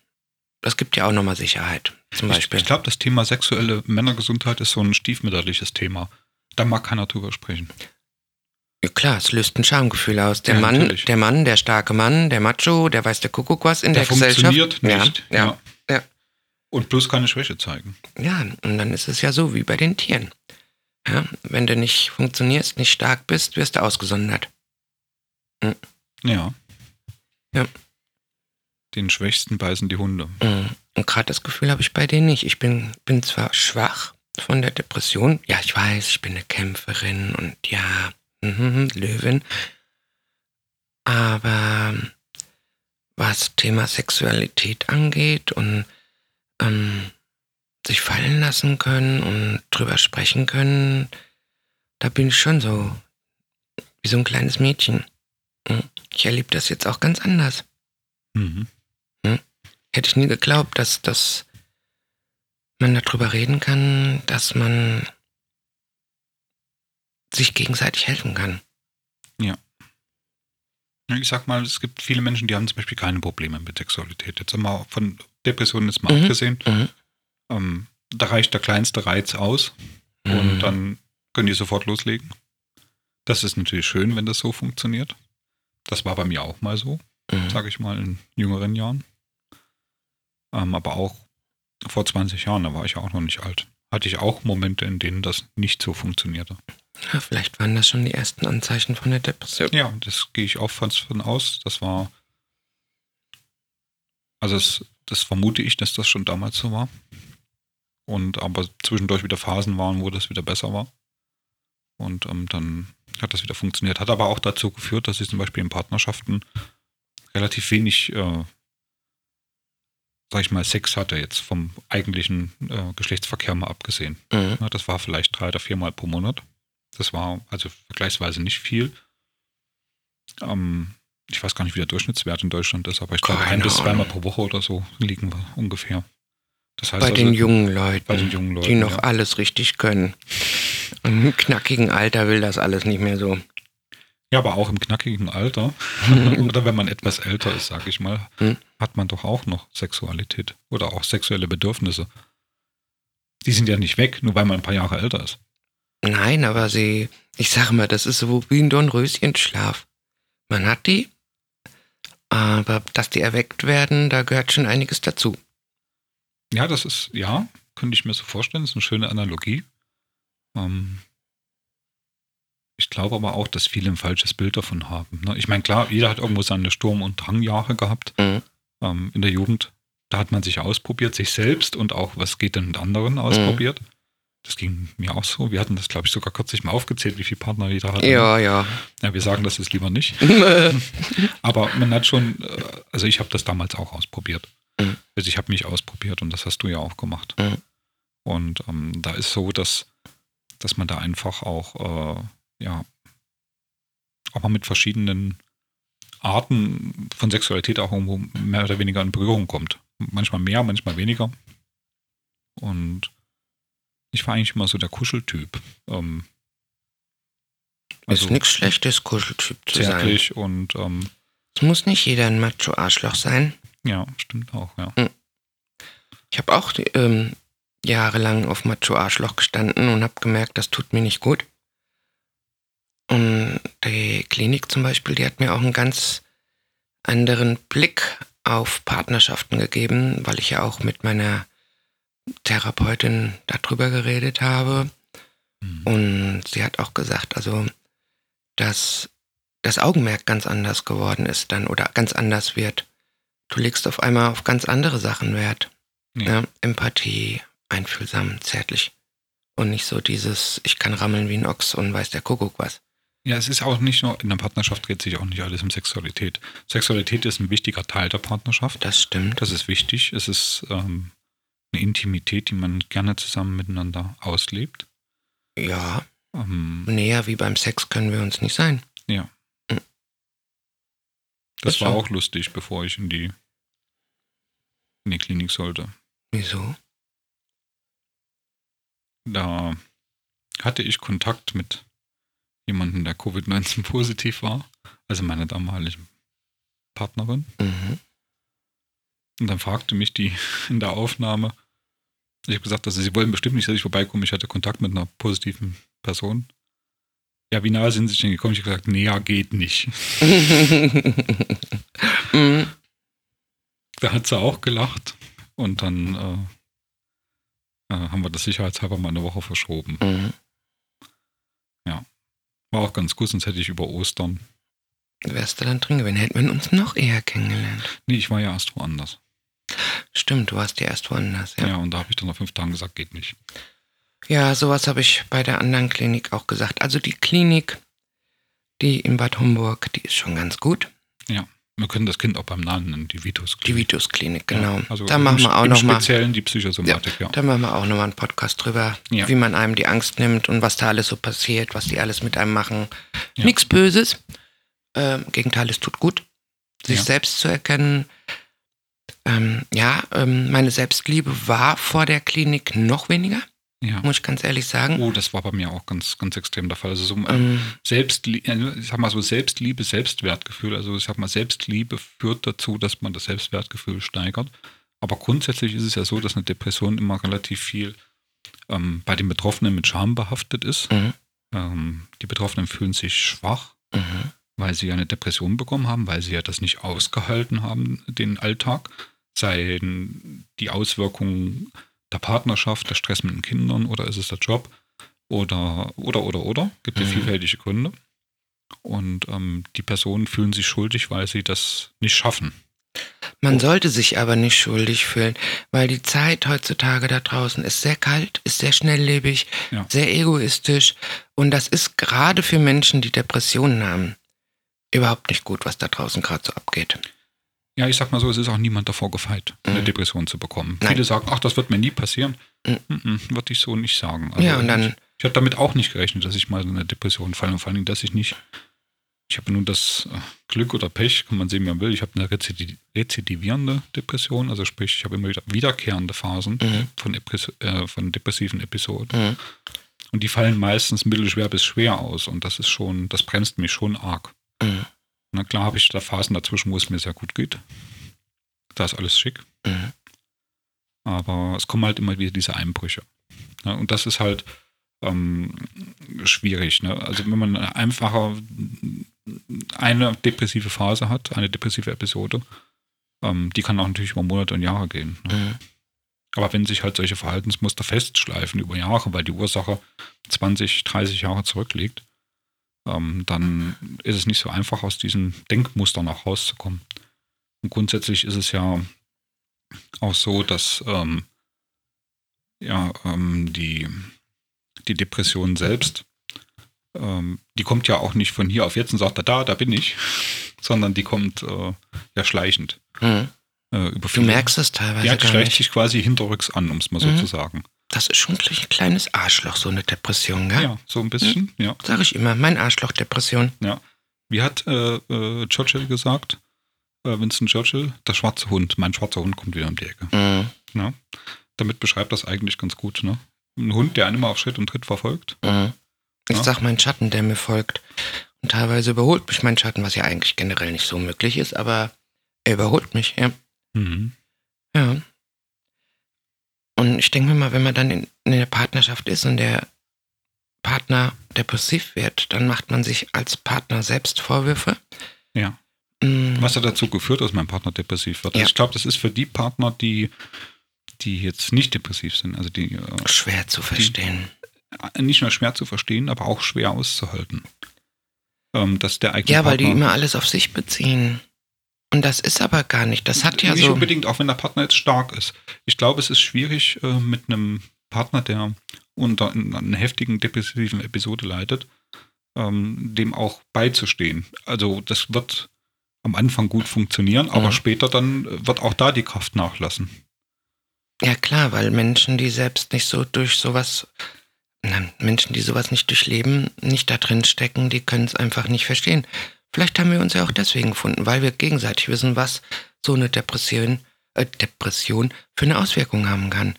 Das gibt ja auch nochmal Sicherheit, zum Ich, Beispiel. ich glaube, das Thema sexuelle Männergesundheit ist so ein stiefmütterliches Thema. Da mag keiner drüber sprechen. Ja, klar, es löst ein Schamgefühl aus. Der Ja, Mann, natürlich. der Mann, der starke Mann, der Macho, der weiß der Kuckuck was in der, Der Gesellschaft. funktioniert nicht. Ja, ja, ja. Und bloß keine Schwäche zeigen. Ja, und dann ist es ja so wie bei den Tieren. Ja, wenn du nicht funktionierst, nicht stark bist, wirst du ausgesondert. Ja. Ja. Den Schwächsten beißen die Hunde. Mm. Und gerade das Gefühl habe ich bei denen nicht. Ich bin, bin zwar schwach von der Depression. Ja, ich weiß, ich bin eine Kämpferin und ja, mhm, Löwin. Aber was Thema Sexualität angeht und ähm, sich fallen lassen können und drüber sprechen können, da bin ich schon so wie so ein kleines Mädchen. Ich erlebe das jetzt auch ganz anders. Mhm. Hätte ich nie geglaubt, dass, dass man darüber reden kann, dass man sich gegenseitig helfen kann. Ja, Ich sag mal, es gibt viele Menschen, die haben zum Beispiel keine Probleme mit Sexualität. Jetzt mal von Depressionen ist mal Mhm. abgesehen. Mhm. Ähm, da reicht der kleinste Reiz aus und Mhm. dann können die sofort loslegen. Das ist natürlich schön, wenn das so funktioniert. Das war bei mir auch mal so, Mhm. sage ich mal, in jüngeren Jahren. Ähm, aber auch vor 20 Jahren, da war ich auch noch nicht alt. Hatte ich auch Momente, in denen das nicht so funktionierte. Ja, vielleicht waren das schon die ersten Anzeichen von der Depression. Ja, das gehe ich auch fast von aus. Das war. Also, das, das vermute ich, dass das schon damals so war. Und aber zwischendurch wieder Phasen waren, wo das wieder besser war. Und ähm, dann hat das wieder funktioniert. Hat aber auch dazu geführt, dass ich zum Beispiel in Partnerschaften relativ wenig, äh, sag ich mal, Sex hatte, jetzt vom eigentlichen äh, Geschlechtsverkehr mal abgesehen. Mhm. Ja, das war vielleicht drei oder viermal pro Monat. Das war also vergleichsweise nicht viel. Ähm, ich weiß gar nicht, wie der Durchschnittswert in Deutschland ist, aber ich glaube, ein bis zweimal pro Woche oder so liegen wir ungefähr. Das heißt Bei also, den jungen Leuten, bei den jungen Leuten, die noch ja. alles richtig können. Im knackigen Alter will das alles nicht mehr so. Ja, aber auch im knackigen Alter oder wenn man etwas älter ist, sage ich mal, Hm. hat man doch auch noch Sexualität oder auch sexuelle Bedürfnisse. Die sind ja nicht weg, nur weil man ein paar Jahre älter ist. Nein, aber sie, ich sage mal, das ist so wie ein Dornröschenschlaf. Man hat die, aber dass die erweckt werden, da gehört schon einiges dazu. Ja, das ist, ja, könnte ich mir so vorstellen, das ist eine schöne Analogie. Ähm, ich glaube aber auch, dass viele ein falsches Bild davon haben. Ne? Ich meine, klar, jeder hat irgendwo seine Sturm- und Drangjahre gehabt Mhm. ähm, in der Jugend. Da hat man sich ausprobiert, sich selbst und auch, was geht denn mit anderen ausprobiert. Das ging mir auch so. Wir hatten das, glaube ich, sogar kürzlich mal aufgezählt, wie viele Partner jeder hatte. Ja, ja. ja wir sagen das jetzt lieber nicht. Aber man hat schon, äh, also ich habe das damals auch ausprobiert. Mhm. Also ich habe mich ausprobiert und das hast du ja auch gemacht. Mhm. Und ähm, da ist so, dass, dass man da einfach auch, äh, ja, auch mal mit verschiedenen Arten von Sexualität auch irgendwo mehr oder weniger in Berührung kommt. Manchmal mehr, manchmal weniger. Und ich war eigentlich immer so der Kuscheltyp. Ähm, ist nichts Schlechtes, Kuscheltyp zu sein. zärtlich und ähm, Es muss nicht jeder ein Macho-Arschloch sein. ja, stimmt auch, ja. Ich habe auch ähm, jahrelang auf Macho-Arschloch gestanden und habe gemerkt, das tut mir nicht gut. Und die Klinik zum Beispiel, die hat mir auch einen ganz anderen Blick auf Partnerschaften gegeben, weil ich ja auch mit meiner Therapeutin darüber geredet habe. Mhm. Und sie hat auch gesagt, also, dass das Augenmerk ganz anders geworden ist dann oder ganz anders wird. Du legst auf einmal auf ganz andere Sachen Wert. Ja. Ja, Empathie, einfühlsam, zärtlich. Und nicht so dieses, ich kann rammeln wie ein Ochs und weiß der Kuckuck was. Ja, es ist auch nicht nur, in der Partnerschaft dreht sich auch nicht alles um Sexualität. Sexualität ist ein wichtiger Teil der Partnerschaft. Das stimmt. Das ist wichtig. Es ist ähm, eine Intimität, die man gerne zusammen miteinander auslebt. Ja, Ähm, näher wie beim Sex können wir uns nicht sein. ja. Mhm. Das Das war schon. auch lustig, bevor ich in die, in die Klinik sollte. Wieso? Da hatte ich Kontakt mit jemandem, der Covid-19 positiv war, also meiner damaligen Partnerin. Mhm. Und dann fragte mich die in der Aufnahme, ich habe gesagt, also sie wollen bestimmt nicht, dass ich vorbeikomme. Ich hatte Kontakt mit einer positiven Person. Ja, wie nahe sind sie denn gekommen? Ich habe gesagt, näher geht nicht. mhm. Da hat sie auch gelacht. Und dann äh, äh, haben wir das sicherheitshalber mal eine Woche verschoben. Mhm. War auch ganz gut, sonst hätte ich über Ostern. Wärst du dann drin gewesen, hätten wir uns noch eher kennengelernt. Nee, ich war ja erst woanders. Stimmt, du warst ja erst woanders, Ja, ja. und da habe ich dann nach fünf Tagen gesagt, geht nicht. Ja, sowas habe ich bei der anderen Klinik auch gesagt. Also die Klinik, die in Bad Homburg, die ist schon ganz gut. Wir können das Kind auch beim Namen nennen, die Vitus. Die Vitus-Klinik, genau. also da machen wir auch im nochmal. Speziellen die Psychosomatik, ja. Da machen wir auch nochmal einen Podcast drüber, Ja. wie man einem die Angst nimmt und was da alles so passiert, was die alles mit einem machen. Ja. Nichts Böses. Ähm, Im Gegenteil, es tut gut, sich Ja. selbst zu erkennen. Ähm, ja, ähm, meine Selbstliebe war vor der Klinik noch weniger, ja. muss ich ganz ehrlich sagen. Oh, das war bei mir auch ganz, ganz extrem der Fall. Also so Ähm, Selbstliebe, ich sag mal so Selbstliebe, Selbstwertgefühl. Also ich sag mal, Selbstliebe führt dazu, dass man das Selbstwertgefühl steigert. Aber grundsätzlich ist es ja so, dass eine Depression immer relativ viel ähm, bei den Betroffenen mit Scham behaftet ist. Mhm. Ähm, die Betroffenen fühlen sich schwach, mhm. weil sie ja eine Depression bekommen haben, weil sie ja das nicht ausgehalten haben, den Alltag. Seien die Auswirkungen der Partnerschaft, der Stress mit den Kindern oder ist es der Job oder, oder, oder, oder. Gibt ja Mhm. vielfältige Gründe. Und ähm, die Personen fühlen sich schuldig, weil sie das nicht schaffen. Man Oh. sollte sich aber nicht schuldig fühlen, weil die Zeit heutzutage da draußen ist sehr kalt, ist sehr schnelllebig, Ja. sehr egoistisch und das ist gerade für Menschen, die Depressionen haben, überhaupt nicht gut, was da draußen gerade so abgeht. Ja, ich sag mal so, es ist auch niemand davor gefeit, eine Mhm. Depression zu bekommen. Nein. Viele sagen, ach, das wird mir nie passieren. Mhm. Mhm, Würde ich so nicht sagen. Also ja, und ich, dann, ich habe damit auch nicht gerechnet, dass ich mal in eine Depression falle und vor allem, dass ich nicht. Ich habe nun das äh, Glück oder Pech, kann man sehen, wie man will. Ich habe eine rezidi- rezidivierende Depression, also sprich, ich habe immer wieder wiederkehrende Phasen Mhm. von, äh, von depressiven Episoden. Mhm. Und die fallen meistens mittelschwer bis schwer aus. Und das ist schon, das bremst mich schon arg. Na klar habe ich da Phasen dazwischen, wo es mir sehr gut geht. Da ist alles schick. Mhm. Aber es kommen halt immer wieder diese Einbrüche. Ja, und das ist halt ähm, schwierig. Ne? Also wenn man einfacher eine depressive Phase hat, eine depressive Episode, ähm, die kann auch natürlich über Monate und Jahre gehen. Ne? Mhm. Aber wenn sich halt solche Verhaltensmuster festschleifen über Jahre, weil die Ursache 20, 30 Jahre zurückliegt, ähm, dann ist es nicht so einfach, aus diesen Denkmustern auch rauszukommen. Und grundsätzlich ist es ja auch so, dass ähm, ja, ähm, die, die Depression selbst, ähm, die kommt ja auch nicht von hier auf jetzt und sagt, da, da bin ich, sondern die kommt äh, ja schleichend. Mhm. Äh, über Du merkst es teilweise ja, die schleicht sich quasi hinterrücks an, um es mal so Mhm. zu sagen. Das ist schon ein kleines Arschloch, so eine Depression, gell? Ja, so ein bisschen, ja. Sag ich immer, mein Arschloch-Depression. Wie hat äh, äh, Churchill gesagt? Äh, Winston Churchill, der schwarze Hund, mein schwarzer Hund kommt wieder um die Ecke. Mhm. Ja? Damit beschreibt das eigentlich ganz gut. Ne? Ein Hund, der einen immer auf Schritt und Tritt verfolgt. Mhm. Ich Ja. sag mein Schatten, der mir folgt. Und teilweise überholt mich mein Schatten, was ja eigentlich generell nicht so möglich ist, aber er überholt mich, ja. Mhm. Ja. Und ich denke mir mal, wenn man dann in, in der Partnerschaft ist und der Partner depressiv wird, dann macht man sich als Partner selbst Vorwürfe. Ja. Mm, Was hat dazu geführt, dass mein Partner depressiv wird? Also Ja. Ich glaube, das ist für die Partner, die, die jetzt nicht depressiv sind, also die äh, Schwer zu verstehen. nicht nur schwer zu verstehen, aber auch schwer auszuhalten. Ähm, dass der eigene Ja, weil die immer alles auf sich beziehen. Und das ist aber gar nicht. Das hat ja nicht so. unbedingt, auch wenn der Partner jetzt stark ist. Ich glaube, es ist schwierig äh, mit einem Partner, der unter einer heftigen depressiven Episode leidet, ähm, dem auch beizustehen. Also das wird am Anfang gut funktionieren, aber Mhm. später dann wird auch da die Kraft nachlassen. Ja klar, weil Menschen, die selbst nicht so durch sowas, nein, Menschen, die sowas nicht durchleben, nicht da drin stecken, die können es einfach nicht verstehen. Vielleicht haben wir uns ja auch deswegen gefunden, weil wir gegenseitig wissen, was so eine Depression, äh, Depression für eine Auswirkung haben kann.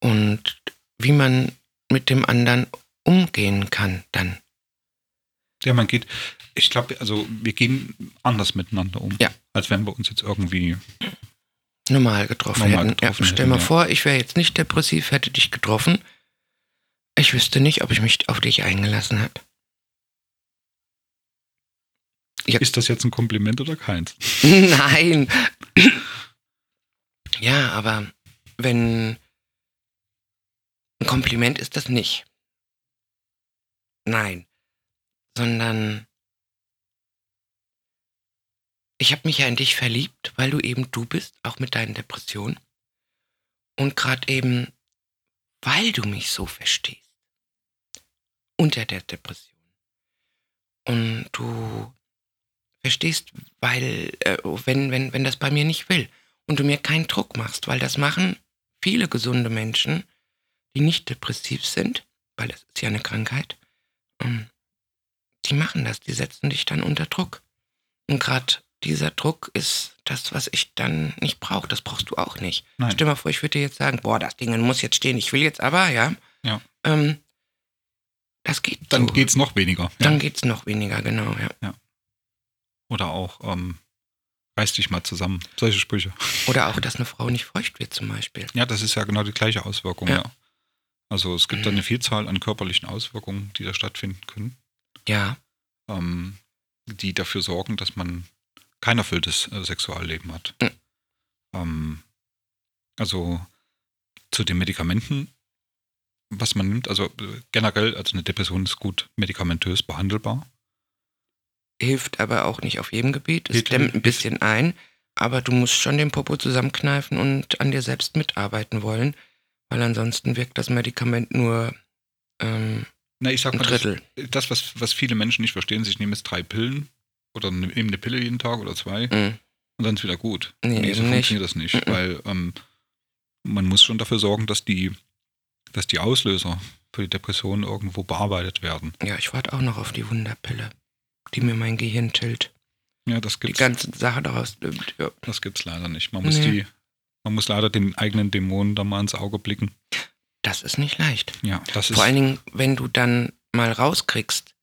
Und wie man mit dem anderen umgehen kann dann. Ja, man geht, ich glaube, also wir gehen anders miteinander um, Ja. als wenn wir uns jetzt irgendwie. normal getroffen Normal hätten. getroffen ja, stell hätten, mal ja. vor, ich wäre jetzt nicht depressiv, hätte dich getroffen. Ich wüsste nicht, ob ich mich auf dich eingelassen hätte. Ja. Ist das jetzt ein Kompliment oder keins? Nein. ja, aber wenn ein Kompliment ist das nicht. Nein. Sondern ich habe mich ja in dich verliebt, weil du eben du bist, auch mit deinen Depressionen. Und gerade eben, weil du mich so verstehst. Unter der Depression. Und du verstehst, weil, äh, wenn, wenn, wenn das bei mir nicht will und du mir keinen Druck machst, weil das machen viele gesunde Menschen, die nicht depressiv sind, weil das ist ja eine Krankheit, ähm, die machen das, die setzen dich dann unter Druck. Und gerade dieser Druck ist das, was ich dann nicht brauche. Das brauchst du auch nicht. Nein. Stell mal vor, ich würde dir jetzt sagen, boah, das Ding muss jetzt stehen, ich will jetzt aber, ja. Ja. Ähm, das geht Dann so. geht's noch weniger. Dann Ja. geht's noch weniger, genau, ja. Oder auch, ähm, reiß dich mal zusammen. Solche Sprüche. Oder auch, dass eine Frau nicht feucht wird zum Beispiel. Ja, das ist ja genau die gleiche Auswirkung, Ja. ja. Also es gibt Mhm. da eine Vielzahl an körperlichen Auswirkungen, die da stattfinden können, Ja, ähm, die dafür sorgen, dass man kein erfülltes äh, Sexualleben hat. Mhm. Ähm, also zu den Medikamenten, was man nimmt, also äh, generell, also eine Depression ist gut medikamentös behandelbar. Hilft aber auch nicht auf jedem Gebiet. Es dämmt ein bisschen ein, aber du musst schon den Popo zusammenkneifen und an dir selbst mitarbeiten wollen, weil ansonsten wirkt das Medikament nur ähm, Na, ich sag ein mal, das, Drittel. das was, was viele Menschen nicht verstehen, sie nehmen jetzt drei Pillen oder ne- nehmen eine Pille jeden Tag oder zwei Mhm. und dann ist wieder gut. Nee, Nee, so nicht. funktioniert das nicht, Mhm. weil ähm, man muss schon dafür sorgen, dass die, dass die Auslöser für die Depression irgendwo bearbeitet werden. Ja, ich warte auch noch auf die Wunderpille, die mir mein Gehirn tillt. Ja, das Die gibt's, ganze Sache daraus nimmt. Ja. das gibt's leider nicht. Man muss Nee. die, man muss leider den eigenen Dämonen da mal ins Auge blicken. Das ist nicht leicht. Ja, das ist Vor allen Dingen, wenn du dann mal rauskriegst,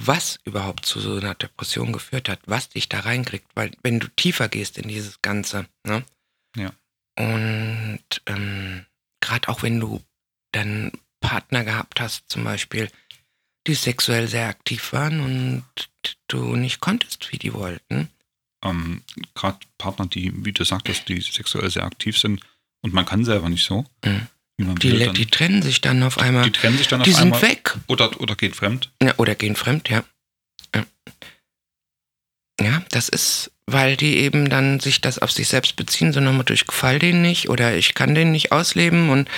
was überhaupt zu so einer Depression geführt hat, was dich da reinkriegt, weil wenn du tiefer gehst in dieses Ganze, ne? Ja. Und ähm, gerade auch wenn du dann Partner gehabt hast, zum Beispiel, die sexuell sehr aktiv waren und du nicht konntest, wie die wollten. ähm, gerade Partner, die, wie du sagtest, die sexuell sehr aktiv sind und man kann selber nicht so. Mhm. Die, dann, die trennen sich dann auf einmal. die trennen sich dann Die auf sind einmal weg. oder, oder geht fremd. Ja, oder gehen fremd, ja. ja. Das ist, weil die eben dann sich das auf sich selbst beziehen, so nochmal durch gefall denen nicht oder ich kann den nicht ausleben und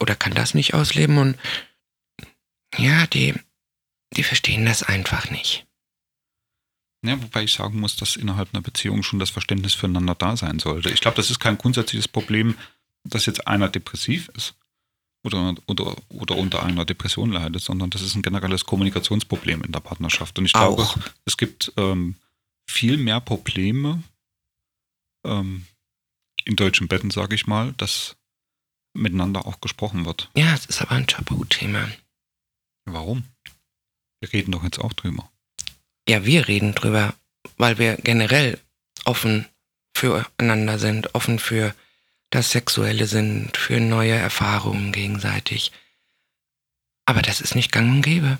oder kann das nicht ausleben und ja, die, die verstehen das einfach nicht. Ja, wobei ich sagen muss, dass innerhalb einer Beziehung schon das Verständnis füreinander da sein sollte. Ich glaube, das ist kein grundsätzliches Problem, dass jetzt einer depressiv ist oder, oder, oder unter einer Depression leidet, sondern das ist ein generelles Kommunikationsproblem in der Partnerschaft. Und ich glaube, Auch. es gibt ähm, viel mehr Probleme ähm, in deutschen Betten, sage ich mal, dass miteinander auch gesprochen wird. Ja, es ist aber ein Tabuthema. Warum? Wir reden doch jetzt auch drüber. Ja, wir reden drüber, weil wir generell offen füreinander sind, offen für das Sexuelle sind, für neue Erfahrungen gegenseitig. Aber das ist nicht gang und gäbe.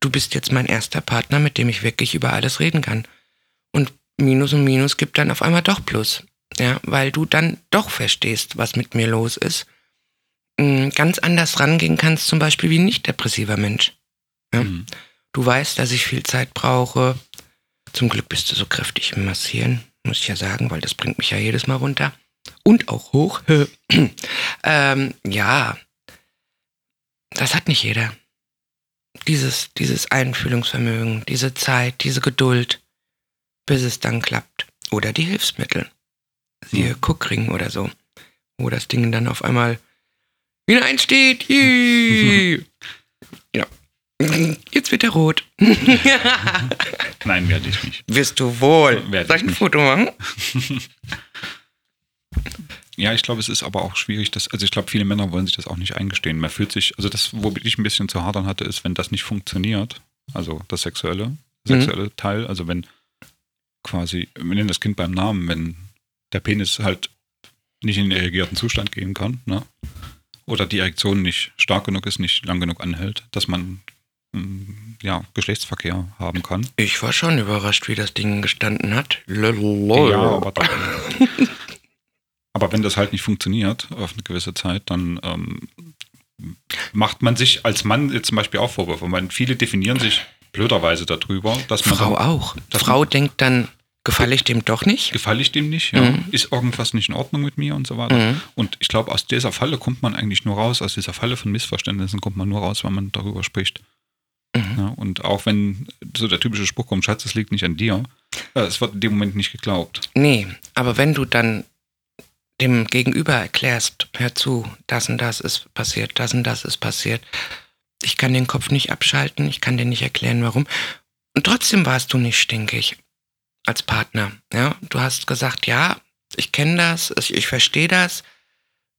Du bist jetzt mein erster Partner, mit dem ich wirklich über alles reden kann. Und Minus und Minus gibt dann auf einmal doch Plus. Ja, weil du dann doch verstehst, was mit mir los ist. Mm, Ganz anders rangehen kannst, zum Beispiel wie ein nicht depressiver Mensch. Ja. Mhm. Du weißt, dass ich viel Zeit brauche. Zum Glück bist du so kräftig im Massieren, muss ich ja sagen, weil das bringt mich ja jedes Mal runter. Und auch hoch. ähm, ja, das hat nicht jeder. Dieses, dieses Einfühlungsvermögen, diese Zeit, diese Geduld, bis es dann klappt. Oder die Hilfsmittel. Siehe Mhm. Kuckring oder so. Wo das Ding dann auf einmal wieder einsteht. Yay. Jetzt wird er rot. Nein, werde ich nicht. Wirst du wohl. Werd Soll ich ein nicht. Foto machen? Ja, ich glaube, es ist aber auch schwierig, dass, also ich glaube, viele Männer wollen sich das auch nicht eingestehen. Man fühlt sich, also das, wo ich ein bisschen zu hadern hatte, ist, wenn das nicht funktioniert, also das sexuelle, sexuelle mhm. Teil, also wenn quasi, wir nennen das Kind beim Namen, wenn der Penis halt nicht in den erregierten Zustand gehen kann, ne? Oder die Erektion nicht stark genug ist, nicht lang genug anhält, dass man ja, Geschlechtsverkehr haben kann. Ich war schon überrascht, wie das Ding gestanden hat. Lolol. Ja, aber Aber wenn das halt nicht funktioniert auf eine gewisse Zeit, dann ähm, macht man sich als Mann jetzt zum Beispiel auch Vorwürfe. Weil viele definieren sich blöderweise darüber, dass man. Frau dann, auch. Frau man, denkt dann, gefalle ich dem doch nicht? Gefalle ich dem nicht, ja. Mhm. Ist irgendwas nicht in Ordnung mit mir und so weiter. Mhm. Und ich glaube, aus dieser Falle kommt man eigentlich nur raus, aus dieser Falle von Missverständnissen kommt man nur raus, wenn man darüber spricht. Mhm. Ja, und auch wenn so der typische Spruch kommt, Schatz, es liegt nicht an dir, äh, es wird in dem Moment nicht geglaubt. Nee, aber wenn du dann dem Gegenüber erklärst, hör zu, das und das ist passiert, das und das ist passiert. Ich kann den Kopf nicht abschalten, ich kann dir nicht erklären, warum. Und trotzdem warst du nicht stinkig als Partner. Ja, du hast gesagt, ja, ich kenne das, ich, ich verstehe das,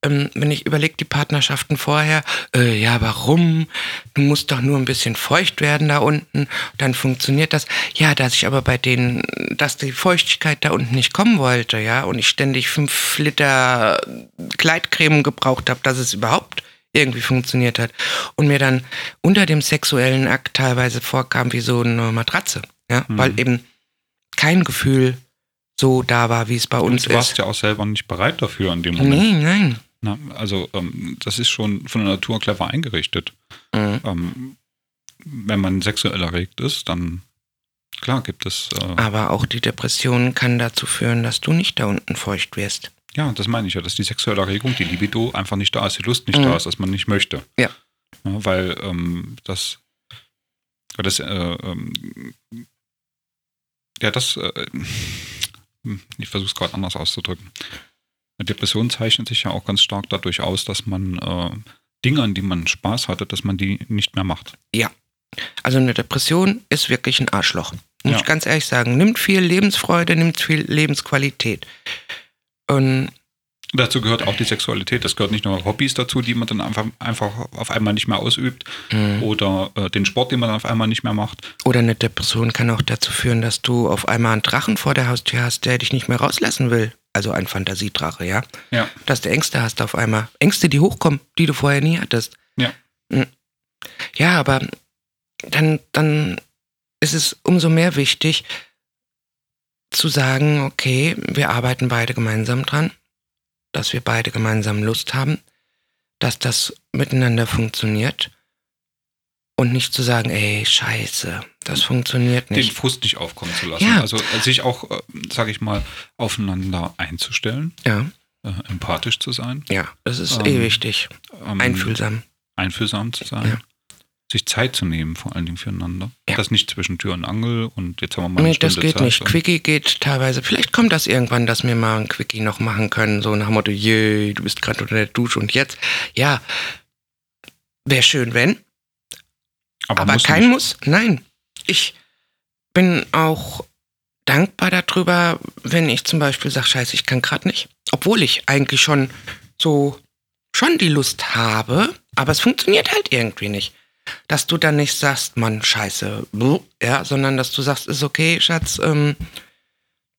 ähm, wenn ich überlege, die Partnerschaften vorher, äh, ja, warum? Du musst doch nur ein bisschen feucht werden da unten, dann funktioniert das. Ja, dass ich aber bei denen, dass die Feuchtigkeit da unten nicht kommen wollte, ja, und ich ständig fünf Liter Kleidcreme gebraucht habe, dass es überhaupt irgendwie funktioniert hat. Und mir dann unter dem sexuellen Akt teilweise vorkam wie so eine Matratze, ja, mhm. weil eben kein Gefühl so da war, wie es bei uns ist. Du warst ist. ja auch selber nicht bereit dafür an dem Moment. Nein, nein. Na, also ähm, das ist schon von der Natur clever eingerichtet. Mhm. Ähm, wenn man sexuell erregt ist, dann klar gibt es. Äh, Aber auch die Depression kann dazu führen, dass du nicht da unten feucht wirst. Ja, das meine ich ja, dass die sexuelle Erregung, die Libido einfach nicht da ist, die Lust nicht mhm. da ist, dass man nicht möchte. Ja. ja weil ähm, das, das äh, ähm, ja, das, äh, ich versuche es gerade anders auszudrücken. Eine Depression zeichnet sich ja auch ganz stark dadurch aus, dass man äh, Dinge, an die man Spaß hatte, dass man die nicht mehr macht. Ja. Also eine Depression ist wirklich ein Arschloch. Muss ja. ich ganz ehrlich sagen. Nimmt viel Lebensfreude, nimmt viel Lebensqualität. Und Dazu gehört auch die Sexualität. Das gehört nicht nur Hobbys dazu, die man dann einfach, einfach auf einmal nicht mehr ausübt. Mhm. Oder äh, den Sport, den man dann auf einmal nicht mehr macht. Oder eine Depression kann auch dazu führen, dass du auf einmal einen Drachen vor der Haustür hast, der dich nicht mehr rauslassen will also ein Fantasiedrache, ja? Ja. Dass du Ängste hast auf einmal. Ängste, die hochkommen, die du vorher nie hattest. Ja. Hm. Ja, aber dann, dann ist es umso mehr wichtig zu sagen, okay, wir arbeiten beide gemeinsam dran, dass wir beide gemeinsam Lust haben, dass das miteinander funktioniert und nicht zu sagen, ey, scheiße, das funktioniert nicht. Den Frust nicht aufkommen zu lassen. Ja. Also äh, sich auch, äh, sage ich mal, aufeinander einzustellen. Ja. Äh, empathisch zu sein. Ja, das ist eh ähm, eh wichtig. Ähm, einfühlsam. Einfühlsam zu sein. Ja. Sich Zeit zu nehmen, vor allen Dingen füreinander. Ja. Das nicht zwischen Tür und Angel und jetzt haben wir mal eine nee, Stunde das geht Zeit nicht. Quickie geht teilweise. Vielleicht kommt das irgendwann, dass wir mal ein Quickie noch machen können. So nach dem Motto, je, du bist gerade unter der Dusche und jetzt. Ja, wäre schön, wenn. Aber, Aber muss kein nicht. Muss. Nein. Ich bin auch dankbar darüber, wenn ich zum Beispiel sage, scheiße, ich kann gerade nicht. Obwohl ich eigentlich schon so schon die Lust habe, aber es funktioniert halt irgendwie nicht. Dass du dann nicht sagst, Mann, scheiße, ja, sondern dass du sagst, ist okay, Schatz, ähm,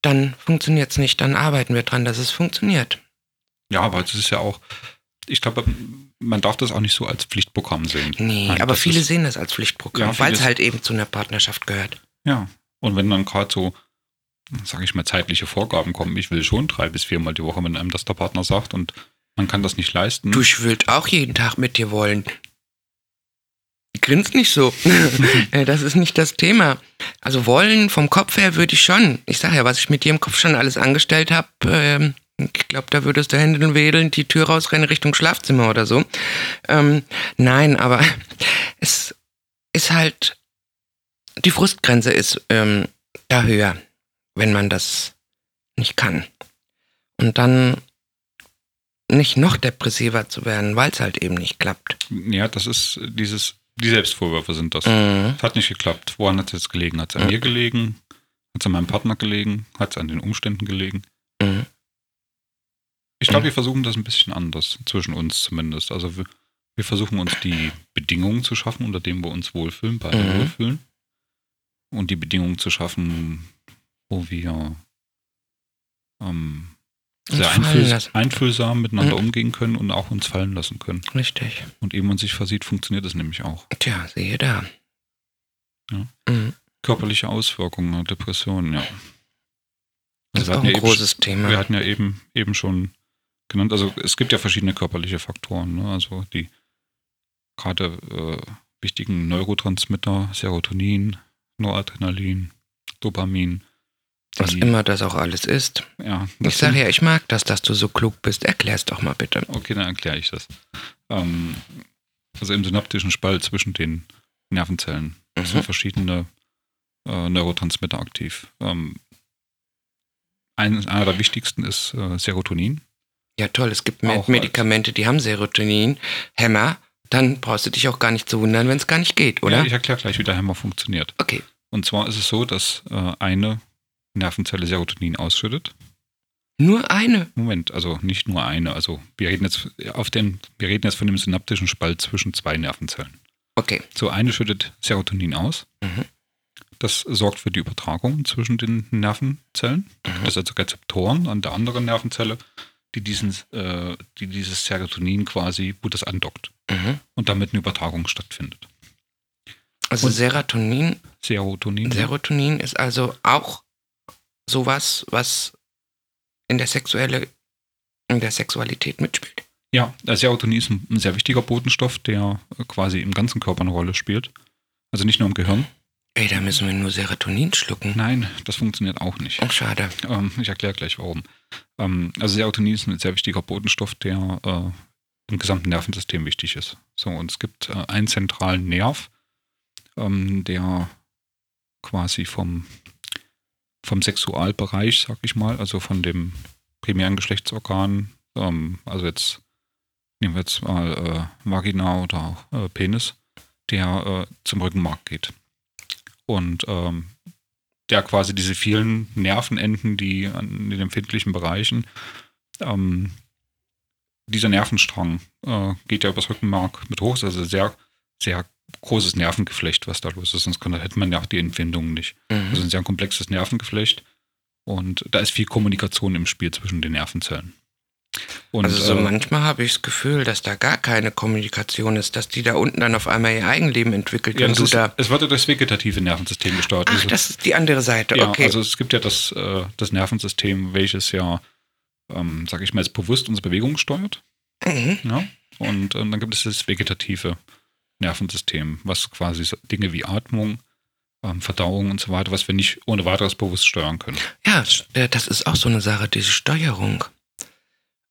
dann funktioniert es nicht, dann arbeiten wir dran, dass es funktioniert. Ja, aber es ist ja auch, ich glaube, man darf das auch nicht so als Pflichtprogramm sehen. Nee, Nein, aber viele ist, sehen das als Pflichtprogramm, ja, weil es halt eben zu einer Partnerschaft gehört. Ja, und wenn dann gerade so, sage ich mal, zeitliche Vorgaben kommen, ich will schon drei bis viermal die Woche, wenn einem das der Partner sagt und man kann das nicht leisten. Du, ich will auch jeden Tag mit dir wollen. Grinst nicht so. Äh, das ist nicht das Thema. Also wollen vom Kopf her würde ich schon. Ich sage ja, was ich mit dir im Kopf schon alles angestellt habe, ähm, ich glaube, da würdest du Hände wedeln, die Tür rausrennen Richtung Schlafzimmer oder so. Ähm, nein, aber es ist halt, die Frustgrenze ist ähm, da höher, wenn man das nicht kann. Und dann nicht noch depressiver zu werden, weil es halt eben nicht klappt. Ja, das ist dieses, die Selbstvorwürfe sind das. Mhm. Es hat nicht geklappt. Woran hat es jetzt gelegen? Hat es an mhm. mir gelegen? Hat es an meinem Partner gelegen? Hat es an den Umständen gelegen? Mhm. Ich glaube, wir versuchen das ein bisschen anders, zwischen uns zumindest. Also wir, wir versuchen uns die Bedingungen zu schaffen, unter denen wir uns wohlfühlen, beide Mhm. wohlfühlen. Und die Bedingungen zu schaffen, wo wir ähm, sehr lassen. einfühlsam miteinander Mhm. umgehen können und auch uns fallen lassen können. Richtig. Und ehe man sich versieht, funktioniert das nämlich auch. Tja, siehe da. Ja. Mhm. Körperliche Auswirkungen einer Depression, ja. Das ist auch ein ja eben großes Thema. Wir hatten ja eben, eben schon genannt, also es gibt ja verschiedene körperliche Faktoren, ne? also die gerade äh, wichtigen Neurotransmitter, Serotonin, Noradrenalin, Dopamin. Was immer das auch alles ist. Ja, Ich sage sind- ja, ich mag das, dass du so klug bist. Erklär's doch mal bitte. Okay, dann erkläre ich das. Ähm, also im synaptischen Spalt zwischen den Nervenzellen sind Mhm. verschiedene äh, Neurotransmitter aktiv. Ähm, ein, einer der wichtigsten ist äh, Serotonin. Ja, toll. Es gibt Auch Medikamente, die haben Serotonin, Hämmer. Dann brauchst du dich auch gar nicht zu wundern, wenn es gar nicht geht, oder? Ja, ich erkläre gleich, wie der Hämmer funktioniert. okay. Und zwar ist es so, dass äh, eine Nervenzelle Serotonin ausschüttet. Nur eine. Moment, also nicht nur eine. Also wir reden jetzt auf dem, wir reden jetzt von dem synaptischen Spalt zwischen zwei Nervenzellen. Okay. So eine schüttet Serotonin aus. Mhm. Das sorgt für die Übertragung zwischen den Nervenzellen. Da gibt Mhm. es also Rezeptoren an der anderen Nervenzelle, die, diesen, äh, die dieses Serotonin quasi, wo das andockt Mhm. und damit eine Übertragung stattfindet. Also Und- Serotonin, Serotonin. Serotonin ist also auch sowas, was in der sexuelle, in der Sexualität mitspielt. Ja, Serotonin ist ein, ein sehr wichtiger Botenstoff, der quasi im ganzen Körper eine Rolle spielt. Also nicht nur im Gehirn. Ey, da müssen wir nur Serotonin schlucken. Nein, das funktioniert auch nicht. Oh, schade. Ähm, ich erkläre gleich warum. Ähm, also Serotonin ist ein sehr wichtiger Botenstoff, der äh, im gesamten Nervensystem wichtig ist. So, und es gibt äh, einen zentralen Nerv, ähm, der quasi vom, vom Sexualbereich, sag ich mal, also von dem primären Geschlechtsorgan, ähm, also jetzt nehmen wir jetzt mal äh, Vagina oder auch äh, Penis, der äh, zum Rückenmark geht. Und ähm, der quasi diese vielen Nervenenden, die an den empfindlichen Bereichen, ähm, dieser Nervenstrang äh, geht ja übers Rückenmark mit hoch, also sehr, sehr großes Nervengeflecht, was da los ist, sonst kann, hätte man ja auch die Empfindungen nicht. Mhm. Also ein sehr komplexes Nervengeflecht und da ist viel Kommunikation im Spiel zwischen den Nervenzellen. Und, also so äh, manchmal habe ich das Gefühl, dass da gar keine Kommunikation ist, dass die da unten dann auf einmal ihr Eigenleben entwickelt ja, und du ist, da. es wird ja das vegetative Nervensystem gesteuert. Ach, Also- das ist die andere Seite. Ja, okay. also es gibt ja das, äh, das Nervensystem, welches ja, ähm, sag ich mal, jetzt bewusst unsere Bewegung steuert. mhm. Ja? Und ähm, dann gibt es das vegetative Nervensystem, was quasi so Dinge wie Atmung, ähm, Verdauung und so weiter, was wir nicht ohne weiteres bewusst steuern können. Ja, äh, das ist auch so eine Sache, diese Steuerung.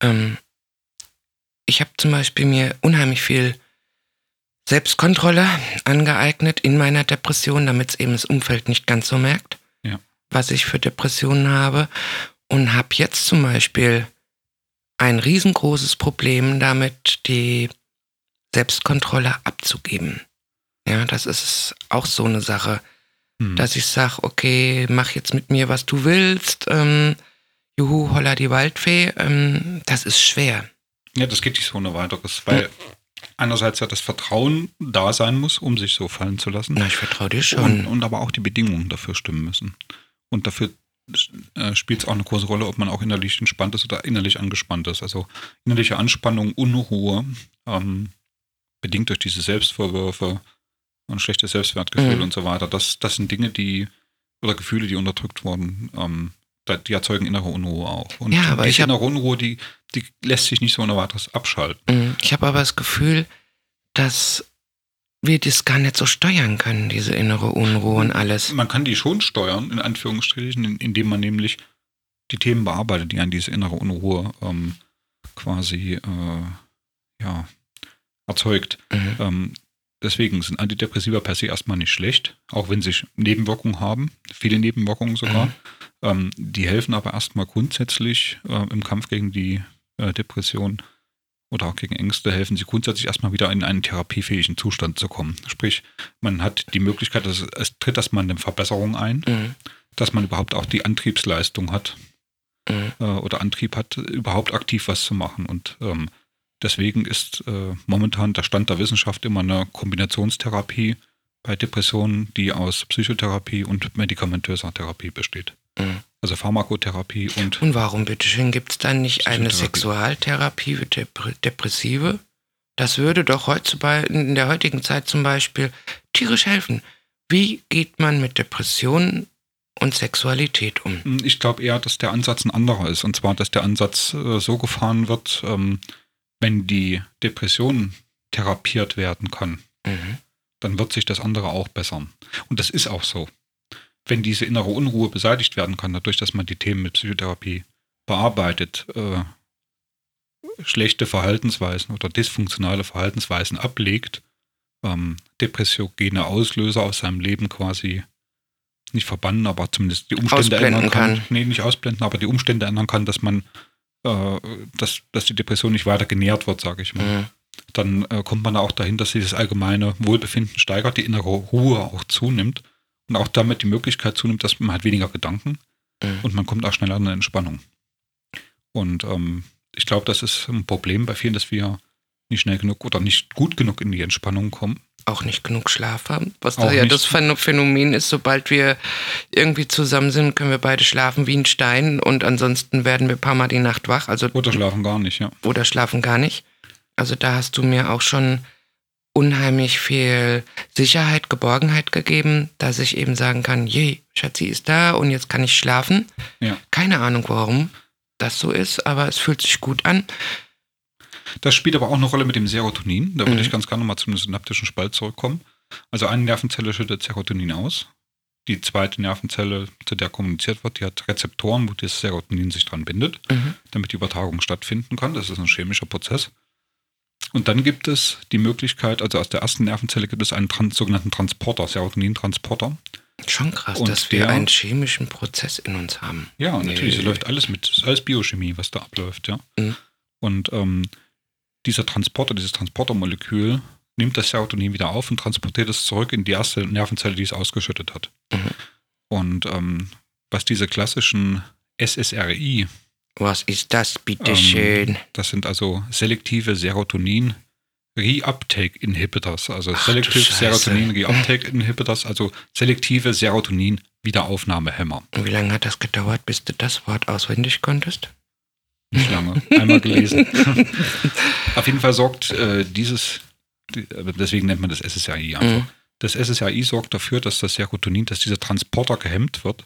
Ähm, ich habe zum Beispiel mir unheimlich viel Selbstkontrolle angeeignet in meiner Depression, damit es eben das Umfeld nicht ganz so merkt, Ja. was ich für Depressionen habe. Und habe jetzt zum Beispiel ein riesengroßes Problem damit, die Selbstkontrolle abzugeben. Ja, das ist auch so eine Sache Hm. dass ich sage, okay, mach jetzt mit mir, was du willst. Ähm, juhu, holla die Waldfee. Ähm, das ist schwer. ja, das geht nicht so ohne weiteres, weil einerseits ja das Vertrauen da sein muss, um sich so fallen zu lassen. Na, ich vertraue dir Und, schon. und aber auch die Bedingungen dafür stimmen müssen. Und dafür äh, spielt es auch eine große Rolle, ob man auch innerlich entspannt ist oder innerlich angespannt ist. Also innerliche Anspannung, Unruhe, ähm, bedingt durch diese Selbstvorwürfe, ein schlechtes Selbstwertgefühl Mhm. und so weiter. Das, das sind Dinge, die, oder Gefühle, die unterdrückt wurden, ähm, die erzeugen innere Unruhe auch. Und Ja, aber diese ich hab- innere Unruhe, die, die lässt sich nicht so ohne weiteres abschalten. Mhm. Ich habe aber das Gefühl, dass wir das gar nicht so steuern können, diese innere Unruhe und alles. Man kann die schon steuern, in Anführungsstrichen, in- indem man nämlich die Themen bearbeitet, die an diese innere Unruhe ähm, quasi äh, ja, erzeugt. Mhm. Ähm, deswegen sind Antidepressiva per se erstmal nicht schlecht, auch wenn sie Nebenwirkungen haben, viele Nebenwirkungen sogar. Mhm. Ähm, die helfen aber erstmal grundsätzlich äh, im Kampf gegen die äh, Depression oder auch gegen Ängste, helfen sie grundsätzlich erstmal wieder in einen therapiefähigen Zustand zu kommen. Sprich, man hat die Möglichkeit, dass es, es tritt erstmal eine Verbesserung ein, Mhm. dass man überhaupt auch die Antriebsleistung hat, mhm. äh, oder Antrieb hat, überhaupt aktiv was zu machen. Und ähm, deswegen ist äh, momentan der Stand der Wissenschaft immer eine Kombinationstherapie bei Depressionen, die aus Psychotherapie und medikamentöser Therapie besteht. Mhm. Also Pharmakotherapie und. Und warum, bitteschön, gibt es dann nicht eine Sexualtherapie für Depressive? Das würde doch heutzutage, in der heutigen Zeit zum Beispiel tierisch helfen. Wie geht man mit Depressionen und Sexualität um? Ich glaube eher, dass der Ansatz ein anderer ist. Und zwar, dass der Ansatz äh, so gefahren wird, ähm, wenn die Depression therapiert werden kann, mhm. dann wird sich das andere auch bessern. Und das ist auch so. Wenn diese innere Unruhe beseitigt werden kann, dadurch, dass man die Themen mit Psychotherapie bearbeitet, äh, schlechte Verhaltensweisen oder dysfunktionale Verhaltensweisen ablegt, ähm, depressiogene Auslöser aus seinem Leben quasi nicht verbannen, aber zumindest die Umstände ändern kann. kann. Nee, nicht ausblenden, aber die Umstände ändern kann, dass man, äh, dass, dass die Depression nicht weiter genährt wird, sage ich mal. Mhm. Dann äh, kommt man auch dahin, dass sich das allgemeine Wohlbefinden steigert, die innere Ruhe auch zunimmt und auch damit die Möglichkeit zunimmt, dass man hat weniger Gedanken mhm. und man kommt auch schneller in eine Entspannung. Und ähm, ich glaube, das ist ein Problem bei vielen, dass wir nicht schnell genug oder nicht gut genug in die Entspannung kommen. Auch nicht genug Schlaf haben. Was da ja nicht. das Phänomen ist, sobald wir irgendwie zusammen sind, können wir beide schlafen wie ein Stein und ansonsten werden wir ein paar Mal die Nacht wach. Also, oder schlafen gar nicht, ja. Oder schlafen gar nicht. Also da hast du mir auch schon unheimlich viel Sicherheit, Geborgenheit gegeben, dass ich eben sagen kann, je, Schatzi ist da und jetzt kann ich schlafen. Ja. Keine Ahnung warum das so ist, aber es fühlt sich gut an. Das spielt aber auch eine Rolle mit dem Serotonin. Da würde mhm. ich ganz gerne mal zum synaptischen Spalt zurückkommen. Also eine Nervenzelle schüttet Serotonin aus. Die zweite Nervenzelle, zu der kommuniziert wird, die hat Rezeptoren, wo das Serotonin sich dran bindet, mhm. damit die Übertragung stattfinden kann. Das ist ein chemischer Prozess. Und dann gibt es die Möglichkeit, also aus der ersten Nervenzelle gibt es einen trans sogenannten Transporter, Serotonin-Transporter. Schon krass, und dass wir der, einen chemischen Prozess in uns haben. Ja, natürlich, es läuft alles mit, es ist alles Biochemie, was da abläuft, ja. Mhm. Und ähm, dieser Transporter, dieses Transportermolekül nimmt das Serotonin wieder auf und transportiert es zurück in die erste Nervenzelle, die es ausgeschüttet hat. Mhm. Und ähm, was diese klassischen SSRI. Was ist das, bitteschön? Ähm, das sind also selektive Serotonin Reuptake Inhibitors, also Ach, Selective Serotonin Reuptake Inhibitors, also selektive Serotonin Wiederaufnahmehämmer. Und wie lange hat das gedauert, bis du das Wort auswendig konntest? Nicht lange. Einmal gelesen. Auf jeden Fall sorgt äh, dieses, deswegen nennt man das SSRI einfach. Mhm. Das SSRI sorgt dafür, dass das Serotonin, dass dieser Transporter gehemmt wird.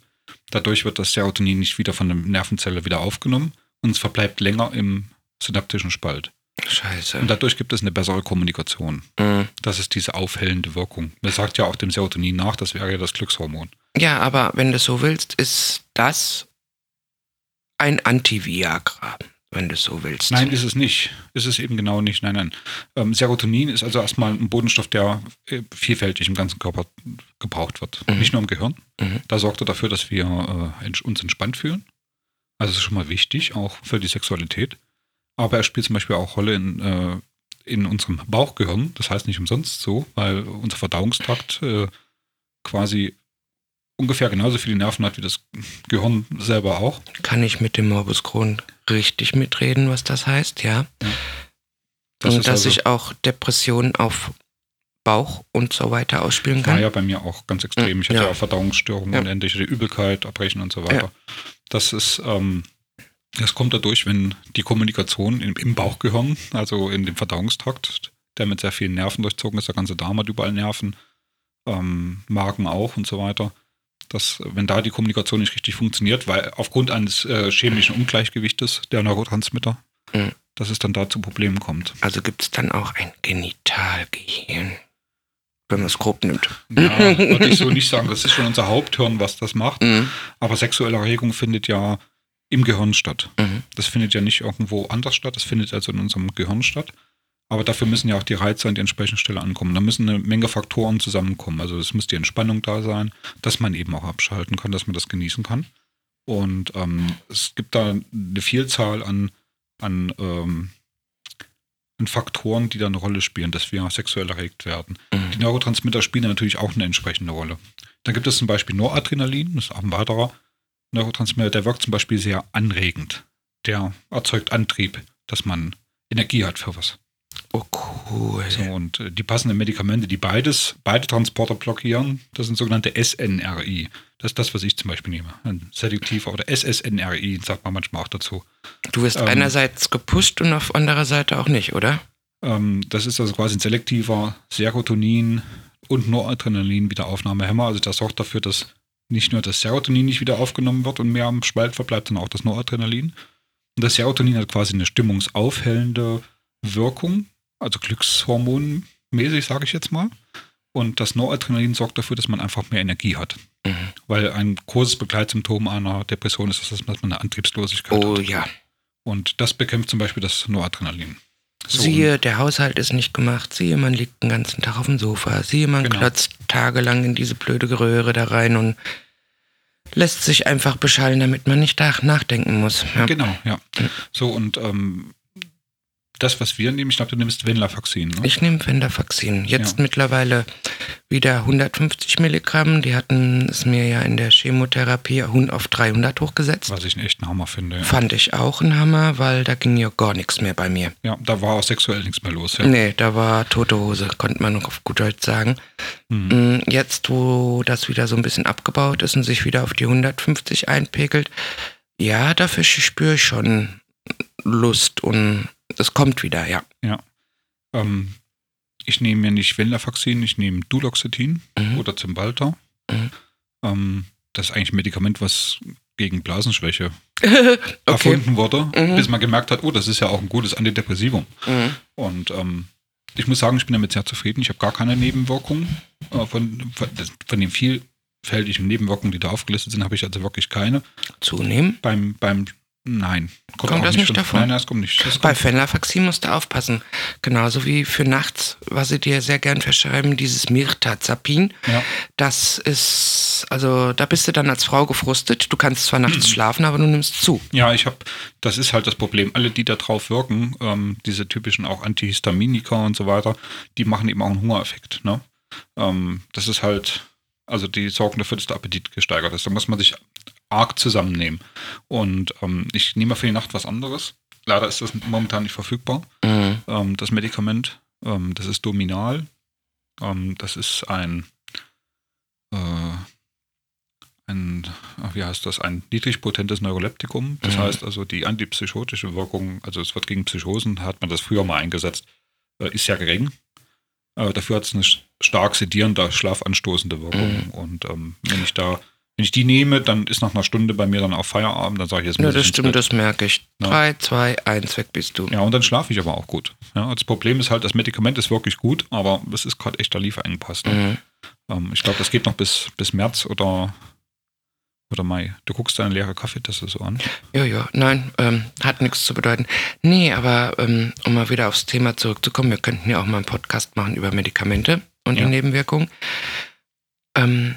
Dadurch wird das Serotonin nicht wieder von der Nervenzelle wieder aufgenommen und es verbleibt länger im synaptischen Spalt. Scheiße. Und dadurch gibt es eine bessere Kommunikation. Mhm. Das ist diese aufhellende Wirkung. Man sagt ja auch dem Serotonin nach, das wäre ja das Glückshormon. Ja, aber wenn du so willst, ist das ein Anti-Viagra, wenn du so willst. Nein, ist es nicht. Ist es eben genau nicht. Nein, nein. Ähm, Serotonin ist also erstmal ein Bodenstoff, der äh, vielfältig im ganzen Körper gebraucht wird. Mhm. Nicht nur im Gehirn. Mhm. Da sorgt er dafür, dass wir äh, uns entspannt fühlen. Also ist schon mal wichtig, auch für die Sexualität. Aber er spielt zum Beispiel auch Rolle in, äh, in unserem Bauchgehirn. Das heißt nicht umsonst so, weil unser Verdauungstrakt äh, quasi ungefähr genauso viele Nerven hat wie das Gehirn selber auch. Kann ich mit dem Morbus Crohn richtig mitreden, was das heißt, ja. ja. Das und dass also, ich auch Depressionen auf Bauch und so weiter ausspielen kann. Ja, ja, bei mir auch ganz extrem. Ich hatte ja, ja auch Verdauungsstörungen, ja. unendliche Übelkeit, Erbrechen und so weiter. Das ist, ähm, das kommt dadurch, wenn die Kommunikation im, im Bauchgehirn, also in dem Verdauungstrakt, der mit sehr vielen Nerven durchzogen ist, der ganze Darm hat überall Nerven, ähm, Magen auch und so weiter, dass wenn da die Kommunikation nicht richtig funktioniert, weil aufgrund eines äh, chemischen Ungleichgewichtes der Neurotransmitter, mhm. dass es dann da zu Problemen kommt. Also gibt es dann auch ein Genitalgehirn, wenn man es grob nimmt. Ja, würde ich so nicht sagen. Das ist schon unser Haupthirn, was das macht. Mhm. Aber sexuelle Erregung findet ja im Gehirn statt. Mhm. Das findet ja nicht irgendwo anders statt, das findet also in unserem Gehirn statt. Aber dafür müssen ja auch die Reize an die entsprechende Stelle ankommen. Da müssen eine Menge Faktoren zusammenkommen. Also es muss die Entspannung da sein, dass man eben auch abschalten kann, dass man das genießen kann. Und ähm, es gibt da eine Vielzahl an, an, ähm, an Faktoren, die da eine Rolle spielen, dass wir sexuell erregt werden. Mhm. Die Neurotransmitter spielen natürlich auch eine entsprechende Rolle. Dann gibt es zum Beispiel Noradrenalin, das ist auch ein weiterer Neurotransmitter, der wirkt zum Beispiel sehr anregend. Der erzeugt Antrieb, dass man Energie hat für was. Oh, cool. So, und äh, die passenden Medikamente, die beides, beide Transporter blockieren, das sind sogenannte SNRI. Das ist das, was ich zum Beispiel nehme. Ein Seduktiver oder SSNRI, sagt man manchmal auch dazu. Du wirst Ähm. einerseits gepusht und auf anderer Seite auch nicht, oder? Ähm, das ist also quasi ein selektiver Serotonin- und Noradrenalin Wiederaufnahmehemmer. Also der sorgt dafür, dass nicht nur das Serotonin nicht wieder aufgenommen wird und mehr am Spalt verbleibt, sondern auch das Noradrenalin. Und das Serotonin hat quasi eine stimmungsaufhellende Wirkung, also Glückshormonmäßig, sage ich jetzt mal. Und das Noradrenalin sorgt dafür, dass man einfach mehr Energie hat. Mhm. Weil ein großes Begleitsymptom einer Depression ist, dass man eine Antriebslosigkeit Oh hat. ja. Und das bekämpft zum Beispiel das Noradrenalin. So, Siehe, der Haushalt ist nicht gemacht. Siehe, man liegt den ganzen Tag auf dem Sofa. Siehe, man Genau. klotzt tagelang in diese blöde Röhre da rein und lässt sich einfach beschallen, damit man nicht nach- nachdenken muss. Ja. Genau, ja. So, und ähm, das, was wir nehmen, ich glaube, du nimmst Venlafaxin. Ne? Ich nehme Venlafaxin. Jetzt Ja. mittlerweile wieder 150 Milligramm. Die hatten es mir ja in der Chemotherapie auf 300 hochgesetzt. Was ich einen echten Hammer finde. Ja. Fand ich auch ein Hammer, weil da ging ja gar nichts mehr bei mir. ja, da war auch sexuell nichts mehr los. Ja. Nee, da war tote Hose, konnte man noch auf gut Deutsch sagen. Mhm. Mm, Jetzt, wo das wieder so ein bisschen abgebaut ist und sich wieder auf die 150 einpegelt, ja, dafür spüre ich schon Lust und es kommt wieder, ja. Ähm, ich nehme mir nicht Venlafaxin, ich nehme Duloxetin Mhm. oder Cymbalta. Mhm. Ähm, das ist eigentlich ein Medikament, was gegen Blasenschwäche okay. erfunden wurde, Mhm. bis man gemerkt hat, oh, das ist ja auch ein gutes Antidepressivum. Mhm. Und ähm, ich muss sagen, ich bin damit sehr zufrieden. Ich habe gar keine Nebenwirkungen. Äh, von, von, das- von den vielfältigen Nebenwirkungen, die da aufgelistet sind, habe ich also wirklich keine. Zunehmen. Beim, beim Nein. Kommt auch das nicht von- davon? Nein, das kommt nicht. Das Bei kommt, Fenlafaxin musst du aufpassen. Genauso wie für nachts, was sie dir sehr gern verschreiben, dieses Mirtazapin. ja, Das ist, also da bist du dann als Frau gefrustet. Du kannst zwar nachts Mhm. schlafen, aber du nimmst zu. ja, ich habe, das ist halt das Problem. Alle, die da drauf wirken, ähm, diese typischen auch Antihistaminika und so weiter, die machen eben auch einen Hungereffekt. Ne? Ähm, das ist halt, also die sorgen dafür, dass der Appetit gesteigert ist. Da muss man sich arg zusammennehmen. Und ähm, ich nehme für die Nacht was anderes. Leider ist das momentan nicht verfügbar. Mhm. ähm, das Medikament. Ähm, das ist Dominal. Ähm, das ist ein, äh, ein, ach, wie heißt das, ein niedrig potentes Neuroleptikum. Das Mhm. heißt also, die antipsychotische Wirkung, also es wird gegen Psychosen, hat man das früher mal eingesetzt, äh, ist sehr gering. Äh, dafür hat es eine stark sedierende, schlafanstoßende Wirkung. Mhm. Und ähm, wenn ich da, wenn ich die nehme, dann ist nach einer Stunde bei mir dann auch Feierabend, dann sage ich jetzt Ja, das stimmt, das merke ich. Ja. Drei, zwei, eins, weg bist du. Ja, und dann schlafe ich aber auch gut. Ja, das Problem ist halt, das Medikament ist wirklich gut, aber es ist gerade echt der Lieferengpass. Ne? Mhm. Ähm, ich glaube, das geht noch bis, bis März oder, oder Mai. Du guckst deine leere Kaffeetasse so an. Ja, ja, nein, ähm, hat nichts zu bedeuten. Nee, aber ähm, um mal wieder aufs Thema zurückzukommen, wir könnten ja auch mal einen Podcast machen über Medikamente und Ja. die Nebenwirkungen. Ähm,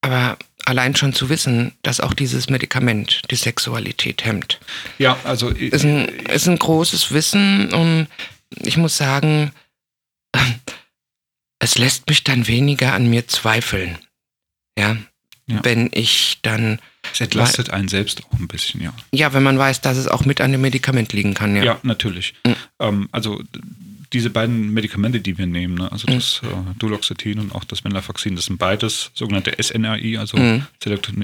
aber allein schon zu wissen, dass auch dieses Medikament die Sexualität hemmt, Ja, also ist ein, ist ein großes Wissen und ich muss sagen, es lässt mich dann weniger an mir zweifeln. Ja, Ja. wenn ich dann, es entlastet einen selbst auch ein bisschen, ja. ja, wenn man weiß, dass es auch mit an dem Medikament liegen kann, ja. Ja, natürlich. Mhm. Ähm, also diese beiden Medikamente, die wir nehmen, ne? also Mhm. das äh, Duloxetin und auch das Venlafaxin, das sind beides sogenannte SNRI, also Mhm.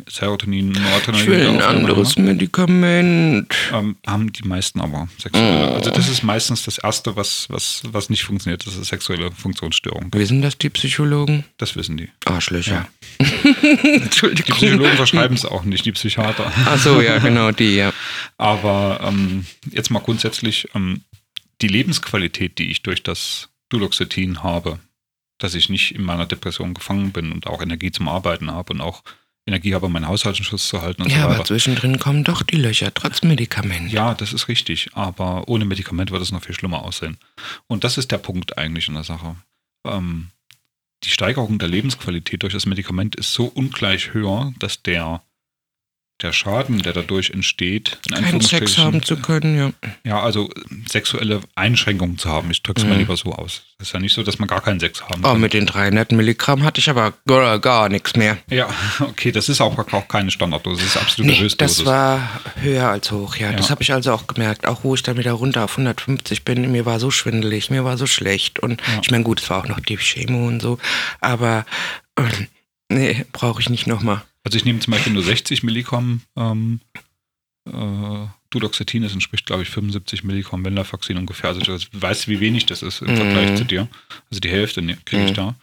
Serotonin, Noradrenalin. Will ein Wiederaufnahme, anderes Medikament. ähm, haben die meisten aber sexuelle. Oh. Also das ist meistens das Erste, was, was, was nicht funktioniert, das ist sexuelle Funktionsstörung. Wissen das die Psychologen? Das wissen die. Arschlöcher. Die Entschuldigung. Psychologen verschreiben es auch nicht, die Psychiater. Ach so, ja, genau, die, ja. Aber ähm, jetzt mal grundsätzlich, ähm, die Lebensqualität, die ich durch das Duloxetin habe, dass ich nicht in meiner Depression gefangen bin und auch Energie zum Arbeiten habe und auch Energie habe, meinen Haushalt in Schuss zu halten und Ja, so aber weiter. zwischendrin kommen doch die Löcher, trotz Medikament. Ja, das ist richtig, aber ohne Medikament wird es noch viel schlimmer aussehen. Und das ist der Punkt eigentlich in der Sache. Ähm, die Steigerung der Lebensqualität durch das Medikament ist so ungleich höher, dass der, der Schaden, der dadurch entsteht, in Keinen Sex haben zu können, ja. ja, also sexuelle Einschränkungen zu haben. Ich drücke es mal Mhm. lieber so aus. Es ist ja nicht so, dass man gar keinen Sex haben Oh, kann. mit den 300 Milligramm hatte ich aber gar, gar nichts mehr. Ja, okay, das ist auch, auch keine Standarddosis, das ist absolute Nee, Höchstdosis. das war höher als hoch, ja. Ja. Das habe ich also auch gemerkt. Auch wo ich dann wieder runter auf 150 bin, mir war so schwindelig, mir war so schlecht. Und Ja. ich meine, gut, es war auch noch die Chemo und so. Aber ähm, nee, brauche ich nicht nochmal. Also ich nehme zum Beispiel nur 60 Milligramm ähm, äh, Duloxetin, das entspricht, glaube ich, 75 Milligramm Venlafaxin ungefähr. Also du weißt, wie wenig das ist im Mhm. Vergleich zu dir. Also die Hälfte ne, kriege ich Mhm. da.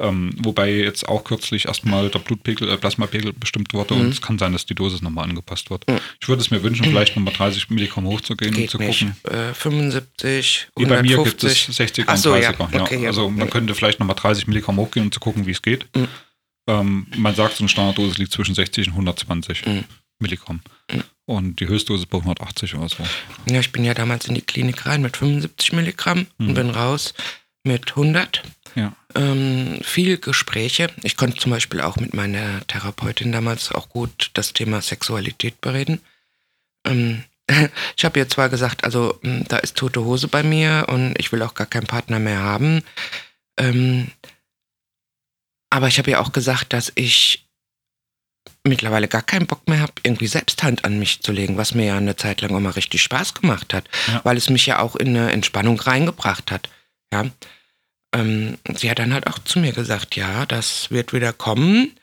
Ähm, wobei jetzt auch kürzlich erstmal der Blutpegel, äh, Plasmapegel bestimmt wurde Mhm. und es kann sein, dass die Dosis nochmal angepasst wird. Mhm. Ich würde es mir wünschen, vielleicht nochmal 30 Milligramm hochzugehen und Geht zu nicht. gucken. Äh, 75, Wie bei mir gibt 150. es 60er Ach und so, ja. 30er. Ja. Okay, ja. Also man könnte vielleicht nochmal 30 Milligramm hochgehen, um zu gucken, wie es geht. Ähm, man sagt, so eine Standarddosis liegt zwischen 60 und 120 Mhm. Milligramm. Mhm. Und die Höchstdosis bei 180 oder so. Ja, ich bin ja damals in die Klinik rein mit 75 Milligramm Mhm. und bin raus mit 100. Ja. Ähm, viel Gespräche. Ich konnte zum Beispiel auch mit meiner Therapeutin damals auch gut das Thema Sexualität bereden. Ähm, ich habe ihr zwar gesagt, also mh, da ist tote Hose bei mir und ich will auch gar keinen Partner mehr haben. Ähm, aber ich habe ihr auch gesagt, dass ich mittlerweile gar keinen Bock mehr habe, irgendwie selbst Hand an mich zu legen, was mir ja eine Zeit lang mal richtig Spaß gemacht hat, Ja. weil es mich ja auch in eine Entspannung reingebracht hat. Ja. Ähm, sie hat dann halt auch zu mir gesagt, ja, das wird wieder kommen,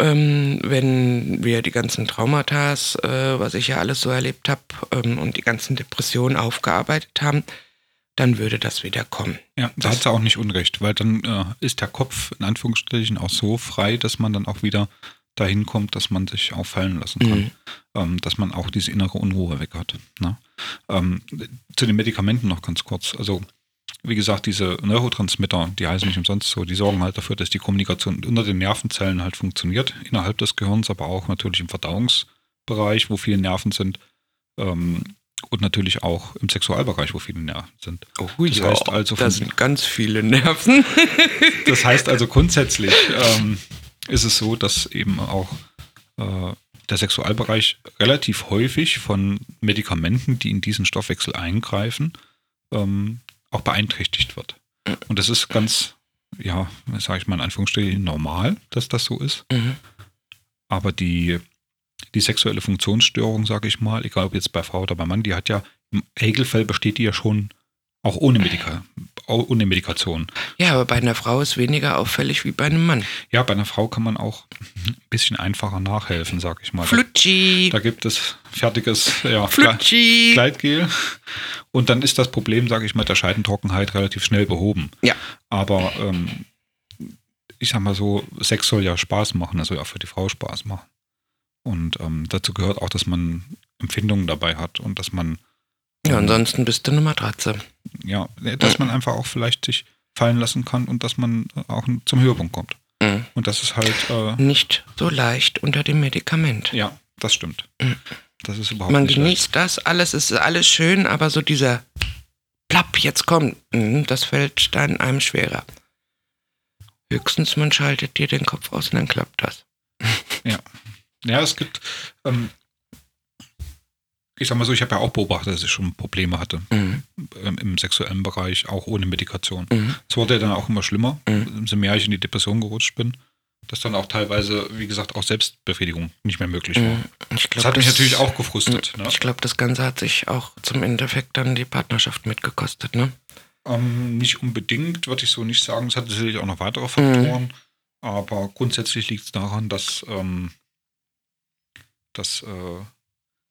ähm, wenn wir die ganzen Traumata, äh, was ich ja alles so erlebt habe, ähm, und die ganzen Depressionen aufgearbeitet haben, dann würde das wieder kommen. Ja, da hat sie auch nicht unrecht, weil dann äh, ist der Kopf in Anführungsstrichen auch so frei, dass man dann auch wieder dahin kommt, dass man sich auch fallen lassen kann. Mhm. Ähm, dass man auch diese innere Unruhe weg hat. Ne? Ähm, zu den Medikamenten noch ganz kurz. Also, wie gesagt, diese Neurotransmitter, die heißen nicht umsonst so, die sorgen halt dafür, dass die Kommunikation unter den Nervenzellen halt funktioniert, innerhalb des Gehirns, aber auch natürlich im Verdauungsbereich, wo viele Nerven sind. Ähm, und natürlich auch im Sexualbereich, wo viele Nerven sind. Oh, Das heißt also da sind ganz viele Nerven. Das heißt also grundsätzlich ähm, ist es so, dass eben auch äh, der Sexualbereich relativ häufig von Medikamenten, die in diesen Stoffwechsel eingreifen, ähm, auch beeinträchtigt wird. Und das ist ganz, ja, sage ich mal in Anführungsstrichen, normal, dass das so ist. Mhm. Aber die, die sexuelle Funktionsstörung, sage ich mal, egal ob jetzt bei Frau oder bei Mann, die hat ja, im Regelfall besteht die ja schon auch ohne, Medika ohne Medikation. Ja, aber bei einer Frau ist weniger auffällig wie bei einem Mann. Ja, bei einer Frau kann man auch ein bisschen einfacher nachhelfen, sag ich mal. Flutschi, da gibt es fertiges ja, Kle- Flutschi. Gleitgel. Und dann ist das Problem, sage ich mal, der Scheidentrockenheit relativ schnell behoben. Ja. Aber ähm, ich sag mal so, Sex soll ja Spaß machen, also ja für die Frau Spaß machen. Und ähm, dazu gehört auch, dass man Empfindungen dabei hat und dass man Ja, ähm, ansonsten bist du eine Matratze. ja, dass man einfach auch vielleicht sich fallen lassen kann und dass man auch zum Höhepunkt kommt. Mhm. Und das ist halt äh, Nicht so leicht unter dem Medikament. Ja, das stimmt. Mhm. Das ist überhaupt Man nicht leicht. genießt das, alles ist alles schön, aber so dieser Plapp, jetzt kommt, mhm, das fällt dann einem schwerer. Höchstens man schaltet dir den Kopf aus und dann klappt das. Ja, es gibt, ähm, ich sag mal so, ich habe ja auch beobachtet, dass ich schon Probleme hatte Mhm. ähm, im sexuellen Bereich, auch ohne Medikation. Mhm. Es wurde ja dann auch immer schlimmer, Mhm. umso mehr ich in die Depression gerutscht bin, dass dann auch teilweise, wie gesagt, auch Selbstbefriedigung nicht mehr möglich war. Mhm. Ich Das glaub, hat mich natürlich auch gefrustet. Ne? Ich glaube, das Ganze hat sich auch zum Endeffekt dann die Partnerschaft mitgekostet, ne? Ähm, nicht unbedingt, würde ich so nicht sagen. Es hat sicherlich auch noch Mhm. weitere Faktoren. Aber grundsätzlich liegt es daran, dass, ähm, dass äh,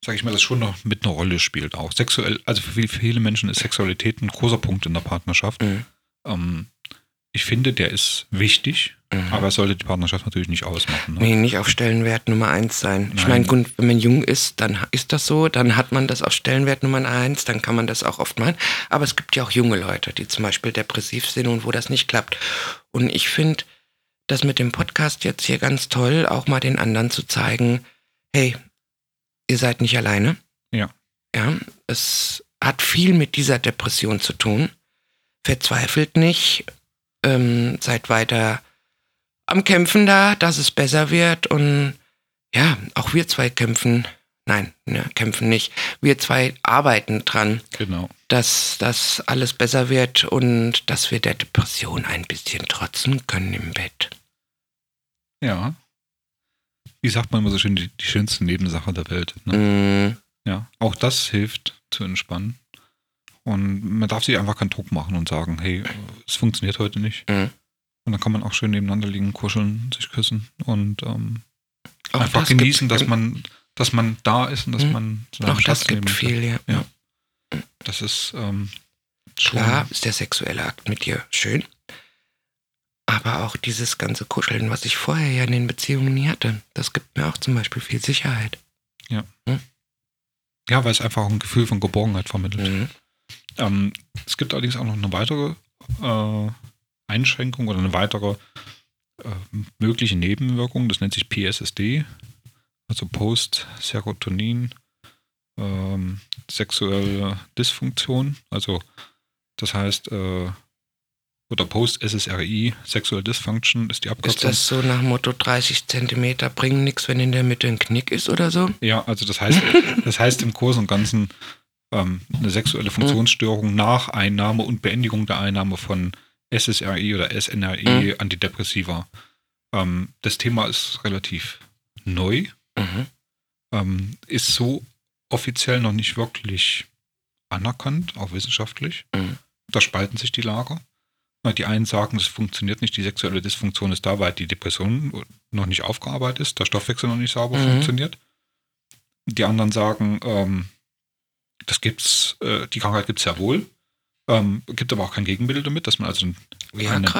sage ich mal, das schon noch mit einer Rolle spielt. Auch sexuell, also für viele, Menschen ist Sexualität ein großer Punkt in der Partnerschaft. Mhm. Ähm, ich finde, der ist wichtig, Mhm. aber es sollte die Partnerschaft natürlich nicht ausmachen. Ne? Nee, nicht auf Stellenwert Nummer eins sein. Ich Nein. meine, gut, wenn man jung ist, dann ist das so, dann hat man das auf Stellenwert Nummer eins, dann kann man das auch oft machen. Aber es gibt ja auch junge Leute, die zum Beispiel depressiv sind und wo das nicht klappt. Und ich finde das mit dem Podcast jetzt hier ganz toll, auch mal den anderen zu zeigen, hey, ihr seid nicht alleine. Ja. Ja, es hat viel mit dieser Depression zu tun. Verzweifelt nicht, ähm, seid weiter am Kämpfen da, dass es besser wird und ja, auch wir zwei kämpfen, nein, ne, kämpfen nicht. Wir zwei arbeiten dran, Genau. dass das alles besser wird und dass wir der Depression ein bisschen trotzen können im Bett. Ja. Wie sagt man immer so schön, die, die schönste Nebensache der Welt. Ne? Mm, Ja. Auch das hilft zu entspannen. Und man darf sich einfach keinen Druck machen und sagen, hey, es funktioniert heute nicht. Mhm. Und dann kann man auch schön nebeneinander liegen, kuscheln, sich küssen und ähm, einfach das genießen, dass man, dass man da ist und dass Mhm. man seinen Auch das Platz gibt viel, ja. Ja. Das ist ähm, schon, Klar ist der sexuelle Akt mit dir schön. Aber auch dieses ganze Kuscheln, was ich vorher ja in den Beziehungen nie hatte, das gibt mir auch zum Beispiel viel Sicherheit. ja, weil es einfach auch ein Gefühl von Geborgenheit vermittelt. Mhm. Ähm, es gibt allerdings auch noch eine weitere äh, Einschränkung oder eine weitere äh, mögliche Nebenwirkung. Das nennt sich PSSD, also Post-Serotonin, ähm, sexuelle Dysfunktion. Also das heißt, äh, oder Post-SSRI, Sexual Dysfunction ist die Ist Abkürzung. das so nach Motto 30 Zentimeter bringen nichts, wenn in der Mitte ein Knick ist oder so? Ja, also das heißt, das heißt im Großen und Ganzen ähm, eine sexuelle Funktionsstörung nach Einnahme und Beendigung der Einnahme von SSRI oder SNRI Antidepressiva. Ähm, das Thema ist relativ neu, Mhm. ähm, ist so offiziell noch nicht wirklich anerkannt, auch wissenschaftlich. Mhm. Da spalten sich die Lager. Weil Die einen sagen, es funktioniert nicht, die sexuelle Dysfunktion ist da, weil die Depression noch nicht aufgearbeitet ist, der Stoffwechsel noch nicht sauber Mhm. funktioniert. Die anderen sagen, ähm, das gibt's, äh, die Krankheit gibt es ja wohl. Ähm, gibt aber auch kein Gegenmittel damit, dass man also Ja, eine,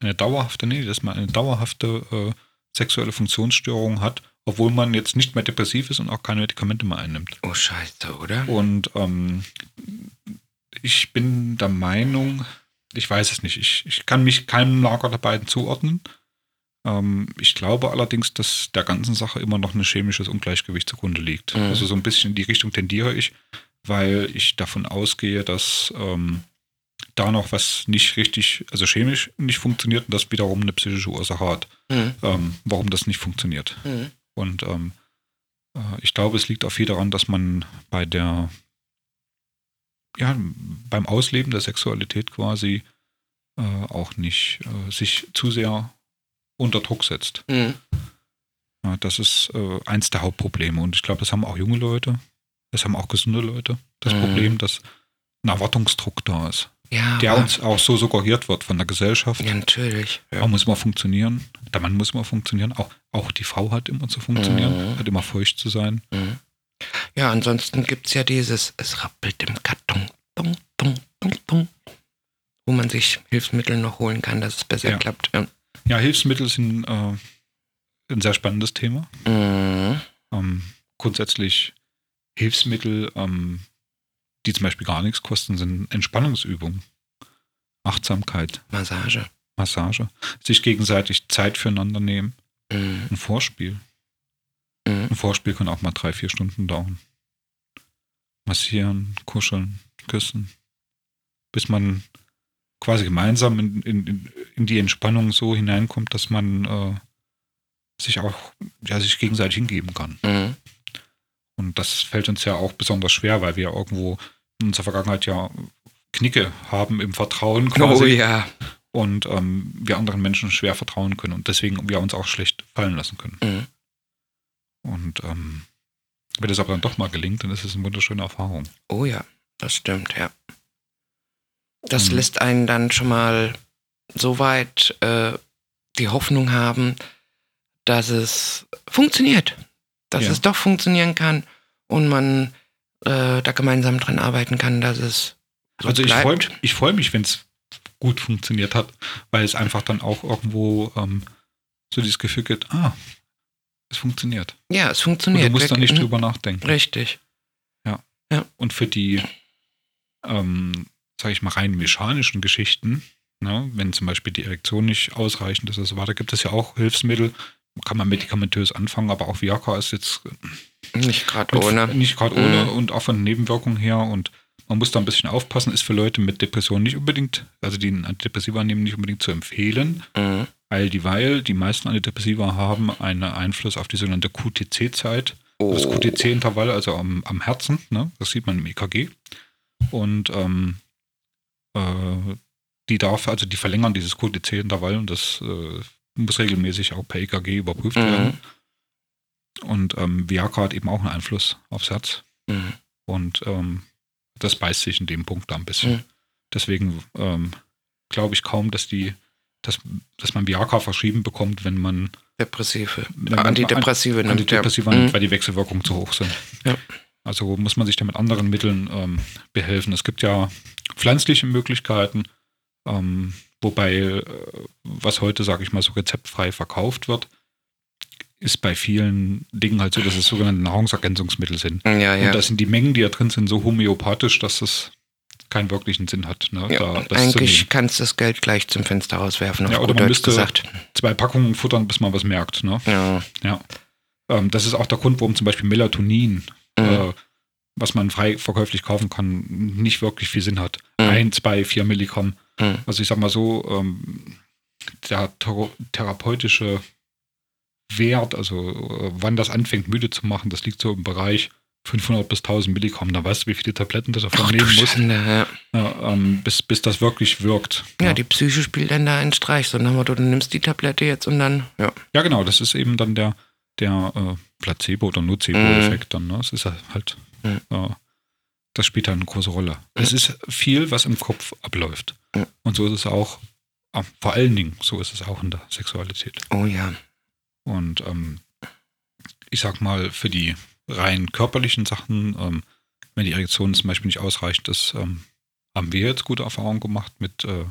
eine dauerhafte, nee, dass man eine dauerhafte äh, sexuelle Funktionsstörung hat, obwohl man jetzt nicht mehr depressiv ist und auch keine Medikamente mehr einnimmt. Oh, scheiße, oder? Und ähm, ich bin der Meinung, ich weiß es nicht, ich, ich kann mich keinem Lager der beiden zuordnen. Ähm, ich glaube allerdings, dass der ganzen Sache immer noch ein chemisches Ungleichgewicht zugrunde liegt. Mhm. Also so ein bisschen in die Richtung tendiere ich, weil ich davon ausgehe, dass ähm, da noch was nicht richtig, also chemisch nicht funktioniert und das wiederum eine psychische Ursache hat, Mhm. ähm, warum das nicht funktioniert. Mhm. Und ähm, äh, ich glaube, es liegt auch viel daran, dass man bei der, ja, beim Ausleben der Sexualität quasi äh, auch nicht äh, sich zu sehr unter Druck setzt. Mhm. Ja, das ist äh, eins der Hauptprobleme. Und ich glaube, das haben auch junge Leute, das haben auch gesunde Leute. Das Mhm. Problem, dass ein Erwartungsdruck da ist, Ja, der uns auch so suggeriert wird von der Gesellschaft. Ja, natürlich. Ja. Man muss immer funktionieren. Der Mann muss immer funktionieren. Auch, auch die Frau hat immer zu funktionieren, Mhm. hat immer feucht zu sein. Mhm. Ja, ansonsten gibt es ja dieses, es rappelt im Karton, dum, dum, dum, dum, wo man sich Hilfsmittel noch holen kann, dass es besser Ja. klappt. Ja. Ja, Hilfsmittel sind äh, ein sehr spannendes Thema. Mhm. Ähm, grundsätzlich Hilfsmittel, ähm, die zum Beispiel gar nichts kosten, sind Entspannungsübungen, Achtsamkeit, Massage. Massage, sich gegenseitig Zeit füreinander nehmen, Mhm. ein Vorspiel. Mhm. Ein Vorspiel kann auch mal drei, vier Stunden dauern. Massieren, kuscheln, küssen, bis man quasi gemeinsam in, in, in- die Entspannung so hineinkommt, dass man äh, sich auch ja, sich gegenseitig hingeben kann. Mhm. Und das fällt uns ja auch besonders schwer, weil wir irgendwo in unserer Vergangenheit ja Knicke haben im Vertrauen quasi Oh ja. und ähm, wir anderen Menschen schwer vertrauen können und deswegen wir uns auch schlecht fallen lassen können. Mhm. Und ähm, wenn es aber dann doch mal gelingt, dann ist es eine wunderschöne Erfahrung. Oh ja, das stimmt, ja. Das Mhm. lässt einen dann schon mal so weit äh, die Hoffnung haben, dass es funktioniert. Dass Ja. es doch funktionieren kann und man äh, da gemeinsam dran arbeiten kann, dass es so also ich freue ich freu mich, wenn es gut funktioniert hat, weil es einfach dann auch irgendwo ähm, so dieses Gefühl gibt, ah, es funktioniert. ja, es Und funktioniert. du musst da nicht drüber nachdenken. Richtig. Und für die, ähm, sage ich mal, rein mechanischen Geschichten, ne, wenn zum Beispiel die Erektion nicht ausreichend ist und so weiter, gibt es ja auch Hilfsmittel. Kann man medikamentös anfangen, aber auch Viagra ist jetzt Nicht gerade ohne. nicht gerade ohne Mhm. und auch von Nebenwirkungen her und man muss da ein bisschen aufpassen, ist für Leute mit Depressionen nicht unbedingt, also die ein Antidepressiva nehmen, nicht unbedingt zu empfehlen. Mhm. All dieweil die meisten Antidepressiva haben einen Einfluss auf die sogenannte QTC-Zeit. Oh. Das QTC-Intervall, also am, am Herzen, ne? das sieht man im EKG. Und ähm, äh, die darf, also die verlängern dieses QTC-Intervall und das äh, muss regelmäßig auch per EKG überprüft Mhm. werden. Und ähm, Viagra hat eben auch einen Einfluss aufs Herz. Mhm. Und ähm, das beißt sich in dem Punkt da ein bisschen. Mhm. Deswegen ähm, glaube ich kaum, dass die, dass, dass man Viagra verschrieben bekommt, wenn man Depressive. Wenn man Antidepressive nimmt. Antidepressiva ja. nimmt, Mhm. weil die Wechselwirkungen zu hoch sind. Ja. Also muss man sich da mit anderen Mitteln ähm, behelfen. Es gibt ja pflanzliche Möglichkeiten, ähm, wobei, äh, was heute, sage ich mal, so rezeptfrei verkauft wird, ist bei vielen Dingen halt so, dass es sogenannte Nahrungsergänzungsmittel sind. Ja, ja. Und da sind die Mengen, die da drin sind, so homöopathisch, dass es keinen wirklichen Sinn hat. Ne, ja. da, eigentlich kannst du das Geld gleich zum Fenster rauswerfen, Ja, oder man Deutsch müsste- gesagt. Zwei Packungen futtern, bis man was merkt. Ne? Ja. Ja. Ähm, das ist auch der Grund, warum zum Beispiel Melatonin, Mhm. äh, was man frei verkäuflich kaufen kann, nicht wirklich viel Sinn hat. Mhm. Ein, zwei, vier Milligramm. Mhm. Also ich sag mal so, ähm, der thera- therapeutische Wert, also äh, wann das anfängt müde zu machen, das liegt so im Bereich 500 bis 1000 Milligramm. Da weißt du, wie viele Tabletten du davon Ach nehmen musst, Schande, ja. ja, ähm, bis, bis das wirklich wirkt. ja, die Psyche spielt dann da einen Streich. So nach Motto, du nimmst die Tablette jetzt und dann, ja. Ja, genau, das ist eben dann der, der äh, Placebo- oder Nocebo-Effekt dann. Ne? Das ist halt, Mhm. äh, das spielt halt eine große Rolle. Es ist viel, was im Kopf abläuft. Mhm. Und so ist es auch, ah, vor allen Dingen, so ist es auch in der Sexualität. Oh ja. Und ähm, ich sag mal, für die rein körperlichen Sachen, ähm, wenn die Erektion zum Beispiel nicht ausreicht, das ähm, haben wir jetzt gute Erfahrungen gemacht mit äh,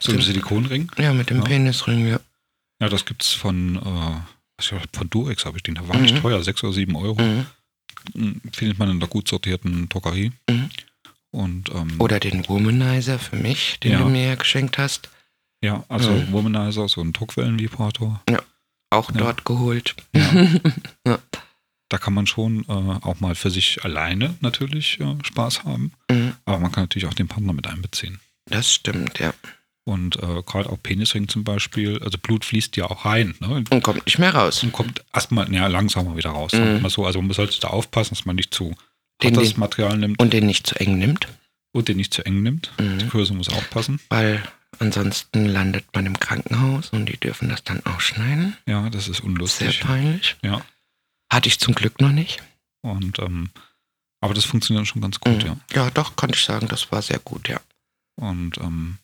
so einem. Silikonring. Ja, mit dem Ja. Penisring, ja. Ja, das gibt's von, äh, von Durex habe ich den, der war nicht Mhm. teuer, 6 oder 7 Euro. Mhm. Mhm. Findet man in einer gut sortierten Drogerie. Mhm. Und ähm, Oder den Womanizer für mich, den Ja. du mir ja geschenkt hast. ja, also Mhm. Womanizer, so ein Druckwellenvibrator. Auch Ja. dort geholt. Ja. Da kann man schon äh, auch mal für sich alleine natürlich äh, Spaß haben. Mhm. Aber man kann natürlich auch den Partner mit einbeziehen. Das stimmt, ja. Und äh, gerade auch Penisring zum Beispiel, also Blut fließt ja auch rein. Ne? Und kommt nicht mehr raus. Und kommt erstmal ja, langsamer wieder raus. Mhm. Mal so. Also man sollte da aufpassen, dass man nicht zu Den- hartes den- Material nimmt Und den nicht zu eng nimmt. und den nicht zu eng nimmt. Die Mhm. Größe muss auch passen. Weil ansonsten landet man im Krankenhaus und die dürfen das dann ausschneiden. Ja, das ist Sehr unlustig. peinlich. Ja. Hatte ich zum Glück noch nicht. Und ähm, aber das funktioniert schon ganz gut, Mhm. ja. ja, doch, konnte ich sagen, das war sehr gut, ja. Und ähm,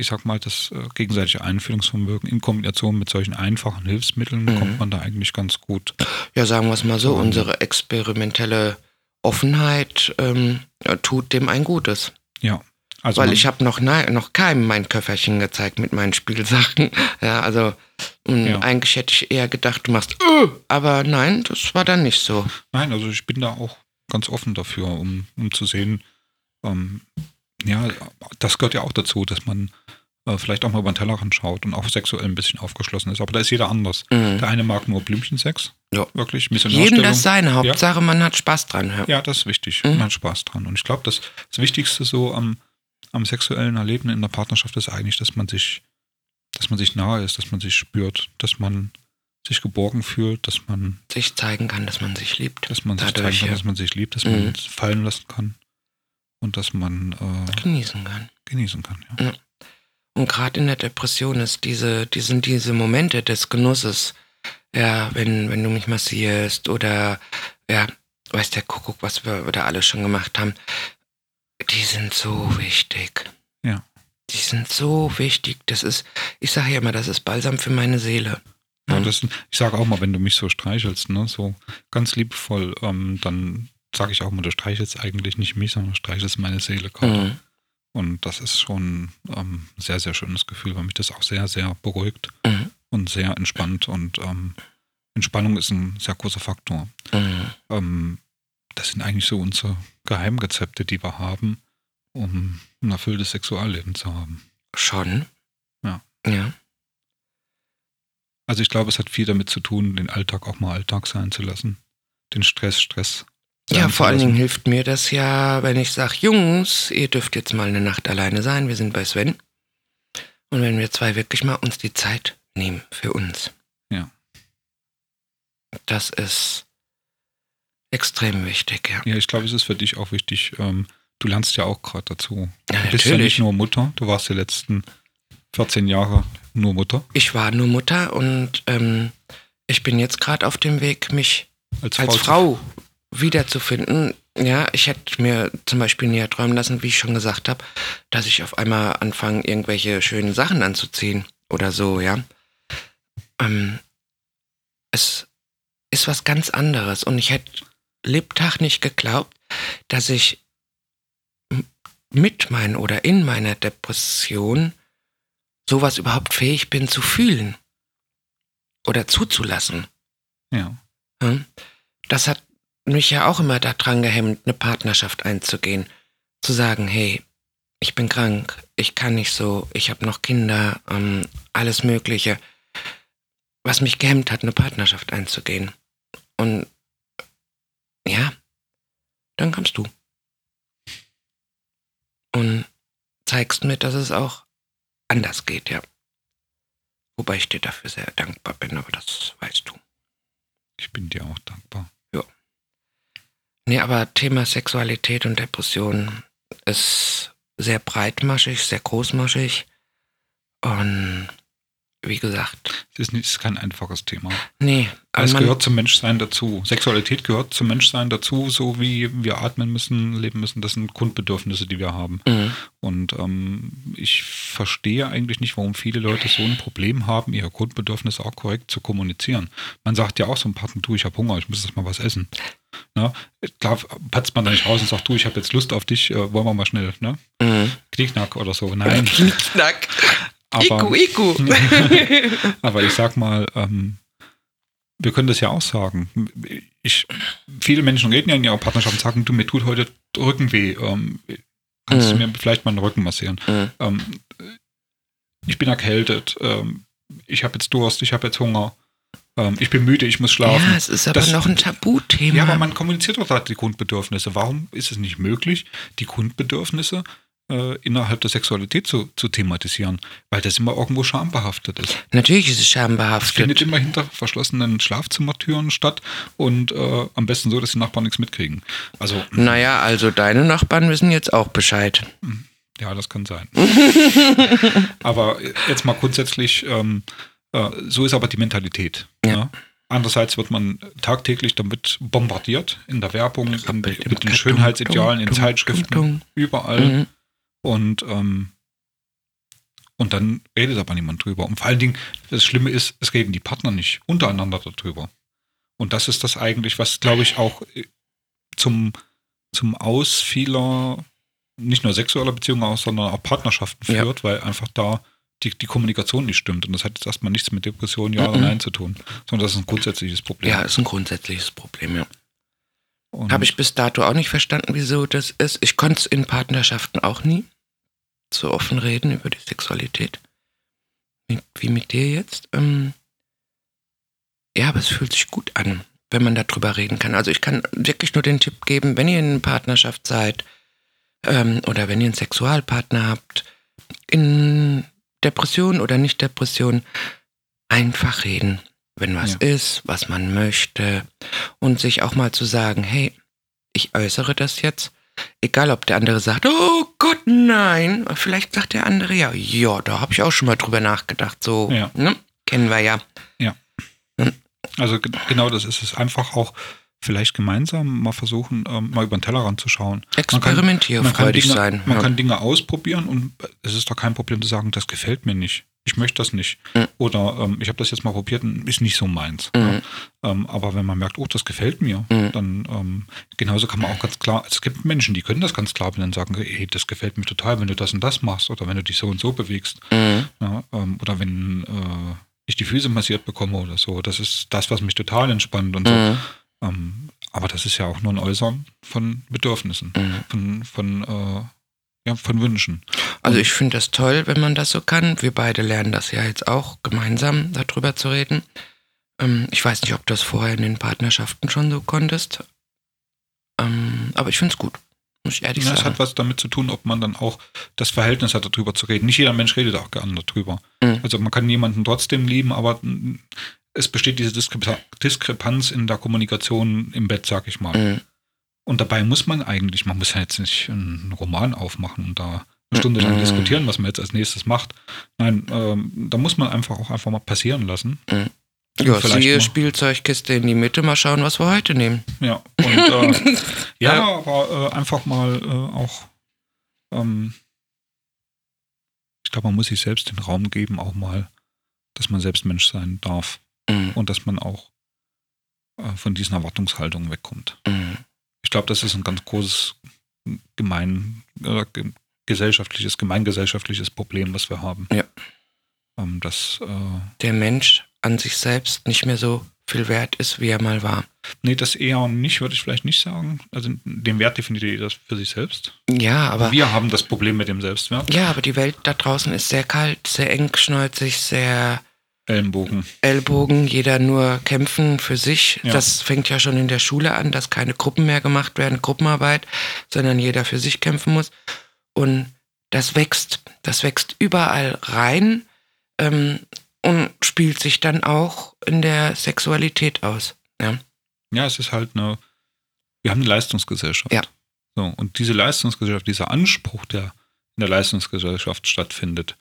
ich sag mal, das äh, gegenseitige Einfühlungsvermögen in Kombination mit solchen einfachen Hilfsmitteln Mhm. kommt man da eigentlich ganz gut. Ja, sagen wir es mal so, Mhm. unsere experimentelle Offenheit ähm, tut dem ein Gutes. Ja. Also Weil man, ich habe noch, nein, noch keinem mein Köfferchen gezeigt mit meinen Spielsachen. Ja, also mh, Ja. eigentlich hätte ich eher gedacht, du machst, äh, aber nein, das war dann nicht so. nein, also ich bin da auch ganz offen dafür, um, um zu sehen, ähm, ja, das gehört ja auch dazu, dass man äh, vielleicht auch mal über den Tellerrand schaut und auch sexuell ein bisschen aufgeschlossen ist. Aber da ist jeder anders. Mhm. Der eine mag nur Blümchensex. Ja. Wirklich, Jedem das seine. Hauptsache, man hat Spaß dran. Ja. Ja, das ist wichtig. Mhm. Man hat Spaß dran. Und ich glaube, das, das Wichtigste so am, am sexuellen Erleben in der Partnerschaft ist eigentlich, dass man sich, dass man sich nahe ist, dass man sich spürt, dass man sich geborgen fühlt, dass man, Sich zeigen kann, dass man sich liebt. dass man sich zeigen Dadurch, kann, ja. dass man sich liebt, dass Mhm. man es fallen lassen kann und dass man äh, Genießen kann. genießen kann. Ja. Und gerade in der Depression ist diese, die sind diese Momente des Genusses. Ja, wenn, wenn du mich massierst oder ja, weiß der Kuckuck, was wir da alle schon gemacht haben. Die sind so wichtig. Ja. Die sind so wichtig. Das ist, ich sage ja immer, das ist Balsam für meine Seele. Ja, Mhm. das, ich sage auch mal, wenn du mich so streichelst, ne, so ganz liebevoll, ähm, dann sage ich auch mal, du streichelst eigentlich nicht mich, sondern du streichelst meine Seele gerade. Mhm. Und das ist schon ähm, ein sehr, sehr schönes Gefühl, weil mich das auch sehr, sehr beruhigt Mhm. und sehr entspannt. Und ähm, Entspannung ist ein sehr großer Faktor. Mhm. Das sind eigentlich so unsere Geheimrezepte, die wir haben, um ein erfülltes Sexualleben zu haben. Schon. Ja. Ja. Also ich glaube, es hat viel damit zu tun, den Alltag auch mal Alltag sein zu lassen. Den Stress, Stress. Ja, vor allen. Dingen hilft mir das ja, wenn ich sage, Jungs, ihr dürft jetzt mal eine Nacht alleine sein. Wir sind bei Sven. Und wenn wir zwei wirklich mal uns die Zeit nehmen für uns. Ja. Das ist extrem wichtig, ja. Ja, ich glaube, es ist für dich auch wichtig. Ähm, du lernst ja auch gerade dazu. Ja, Du bist ja nicht nur Mutter, du warst die letzten 14 Jahre nur Mutter. Ich war nur Mutter und ähm, ich bin jetzt gerade auf dem Weg, mich Als, als Frau wiederzufinden. Ja, ich hätte mir zum Beispiel näher träumen lassen, wie ich schon gesagt habe, dass ich auf einmal anfange, irgendwelche schönen Sachen anzuziehen oder so, ja. Ähm, es ist was ganz anderes und ich hätte Lebtag nicht geglaubt, dass ich mit meinen oder in meiner Depression sowas überhaupt fähig bin zu fühlen oder zuzulassen. Ja. Das hat mich ja auch immer daran gehemmt, eine Partnerschaft einzugehen. Zu sagen, hey, ich bin krank, ich kann nicht so, ich habe noch Kinder, ähm, alles Mögliche. Was mich gehemmt hat, eine Partnerschaft einzugehen. Und ja, dann kamst du. Und zeigst mir, dass es auch anders geht, ja. Wobei ich dir dafür sehr dankbar bin, aber das weißt du. Ich bin dir auch dankbar. Nee, aber Thema Sexualität und Depression ist sehr breitmaschig, sehr großmaschig. Und wie gesagt, Es ist, nicht, es ist kein einfaches Thema. nee, Es gehört zum Menschsein dazu. Sexualität gehört zum Menschsein dazu, so wie wir atmen müssen, leben müssen. Das sind Grundbedürfnisse, die wir haben. Mhm. Und ähm, ich verstehe eigentlich nicht, warum viele Leute so ein Problem haben, ihre Grundbedürfnisse auch korrekt zu kommunizieren. Man sagt ja auch so ein Partner, du, ich habe Hunger, ich muss jetzt mal was essen. Na, klar patzt man da nicht raus und sagt, du, ich habe jetzt Lust auf dich, äh, wollen wir mal schnell, ne? Mhm. Knickknack oder so. Nein, Knickknack. Aber, Iku, Iku. aber ich sag mal, ähm, wir können das ja auch sagen. Ich, viele Menschen reden ja in ihrer Partnerschaft und sagen, du, mir tut heute Rückenweh. Ähm, kannst Mhm. du mir vielleicht mal den Rücken massieren? Mhm. Ähm, ich bin erkältet. Ähm, ich habe jetzt Durst, ich habe jetzt Hunger. Ähm, ich bin müde, ich muss schlafen. Ja, es ist aber Das- noch ein Tabuthema. Ja, aber man kommuniziert doch da die Grundbedürfnisse. Warum ist es nicht möglich, die Grundbedürfnisse äh, innerhalb der Sexualität zu, zu thematisieren? Weil das immer irgendwo schambehaftet ist. Natürlich ist es Es findet schambehaftet. immer hinter verschlossenen Schlafzimmertüren statt und äh, am besten so, dass die Nachbarn nichts mitkriegen. Also, Naja, also deine Nachbarn wissen jetzt auch Bescheid. ja, das kann sein. aber jetzt mal grundsätzlich, ähm, äh, so ist aber die Mentalität. Ja. ne? Andererseits wird man tagtäglich damit bombardiert in der Werbung, in, mit den Schönheitsidealen, in Zeitschriften, überall. Mhm. Und, ähm, und dann redet aber niemand drüber. Und vor allen Dingen, das Schlimme ist, es reden die Partner nicht untereinander darüber. Und das ist das eigentlich, was, glaube ich, auch äh, zum, zum Aus vieler, nicht nur sexueller Beziehungen aus, sondern auch Partnerschaften Ja. führt, weil einfach da die, die Kommunikation nicht stimmt. Und das hat jetzt erstmal nichts mit Depression, ja oder Mhm. nein zu tun, sondern das ist ein grundsätzliches Problem. Ja, ist ein grundsätzliches Problem, ja. Habe ich bis dato auch nicht verstanden, wieso das ist. Ich konnte es in Partnerschaften auch nie so offen reden über die Sexualität. Wie, wie mit dir jetzt. Ähm ja, aber es fühlt sich gut an, wenn man darüber reden kann. Also ich kann wirklich nur den Tipp geben, wenn ihr in einer Partnerschaft seid ähm, oder wenn ihr einen Sexualpartner habt, in Depression oder nicht Depression, einfach reden, wenn was Ja. ist, was man möchte und sich auch mal zu sagen, hey, ich äußere das jetzt, egal ob der andere sagt, oh Gott, nein, vielleicht sagt der andere ja, ja, da habe ich auch schon mal drüber nachgedacht, so, Ja. ne? kennen wir ja. Also ge- genau das ist es. Einfach auch vielleicht gemeinsam mal versuchen, ähm, mal über den Tellerrand zu schauen. Experimentierfreudig sein. Man ja. kann Dinge ausprobieren und es ist doch kein Problem zu sagen, das gefällt mir nicht. Ich möchte das nicht. Mhm. Oder ähm, ich habe das jetzt mal probiert und ist nicht so meins. Mhm. Ähm, aber wenn man merkt, oh, das gefällt mir, Mhm. dann ähm, genauso kann man auch ganz klar, es gibt Menschen, die können das ganz klar benennen und sagen, hey, das gefällt mir total, wenn du das und das machst oder wenn du dich so und so bewegst. Mhm. Ja, ähm, oder wenn äh, ich die Füße massiert bekomme oder so. Das ist das, was mich total entspannt und so. Ähm, aber das ist ja auch nur ein Äußern von Bedürfnissen, Mhm. von, von, äh, ja, von Wünschen. Also ich finde das toll, wenn man das so kann. Wir beide lernen das ja jetzt auch, gemeinsam darüber zu reden. Ähm, ich weiß nicht, ob du das vorher in den Partnerschaften schon so konntest. Ähm, aber ich finde es gut. muss ich ehrlich Ja, es sagen. hat was damit zu tun, ob man dann auch das Verhältnis hat, darüber zu reden. Nicht jeder Mensch redet auch gerne darüber. Mhm. Also man kann jemanden trotzdem lieben, aber es besteht diese Diskrepa Diskrepanz in der Kommunikation im Bett, sag ich mal. Mhm. Und dabei muss man eigentlich, man muss ja jetzt nicht einen Roman aufmachen und da eine Stunde lang Mhm. diskutieren, was man jetzt als nächstes macht. Nein, ähm, da muss man einfach auch einfach mal passieren lassen. Ja, vielleicht siehe Spielzeugkiste in die Mitte, mal schauen, was wir heute nehmen. Ja, und äh, ja, Ja. aber äh, einfach mal äh, auch, ähm, ich glaube, man muss sich selbst den Raum geben, auch mal, dass man selbst Mensch sein darf Mhm. und dass man auch äh, von diesen Erwartungshaltungen wegkommt. Mhm. Ich glaube, das ist ein ganz großes gemein, äh, ge gesellschaftliches, gemeingesellschaftliches Problem, was wir haben. Ja. Ähm, das, äh, Der Mensch an sich selbst nicht mehr so viel wert ist, wie er mal war. nee, das eher nicht, würde ich vielleicht nicht sagen. Also den Wert definiert jeder für sich selbst. Ja, aber Wir haben das Problem mit dem Selbstwert. ja, aber die Welt da draußen ist sehr kalt, sehr engschneuzig, sehr Ellenbogen. Ellbogen, jeder nur kämpfen für sich. Ja. Das fängt ja schon in der Schule an, dass keine Gruppen mehr gemacht werden, Gruppenarbeit, sondern jeder für sich kämpfen muss. Und das wächst, das wächst überall rein ähm, und spielt sich dann auch in der Sexualität aus. Ja. Ja, es ist halt eine, wir haben eine Leistungsgesellschaft. Ja. So, und diese Leistungsgesellschaft, dieser Anspruch, der in der Leistungsgesellschaft stattfindet,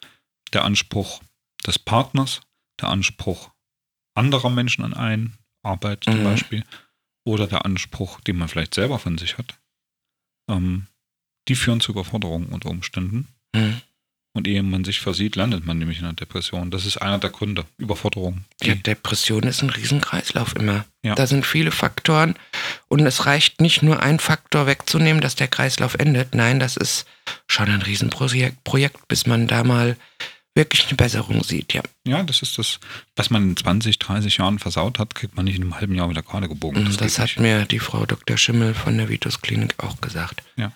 der Anspruch des Partners, der Anspruch anderer Menschen an einen, Arbeit zum Mhm. Beispiel, oder der Anspruch, den man vielleicht selber von sich hat, ähm, die führen zu Überforderungen unter Umständen. Hm. Und ehe man sich versieht, landet man nämlich in einer Depression. Das ist einer der Gründe, Überforderung. Ja, Depression ist ein Riesenkreislauf immer. Ja. Da sind viele Faktoren und es reicht nicht nur ein Faktor wegzunehmen, dass der Kreislauf endet. Nein, das ist schon ein Riesenprojekt, Projekt, bis man da mal wirklich eine Besserung sieht. Ja, Ja, das ist das, was man in 20, 30 Jahren versaut hat, kriegt man nicht in einem halben Jahr wieder gerade gebogen. das, geht hat nicht. mir die Frau Dr. Schimmel von der Vitus Klinik auch gesagt. Ja.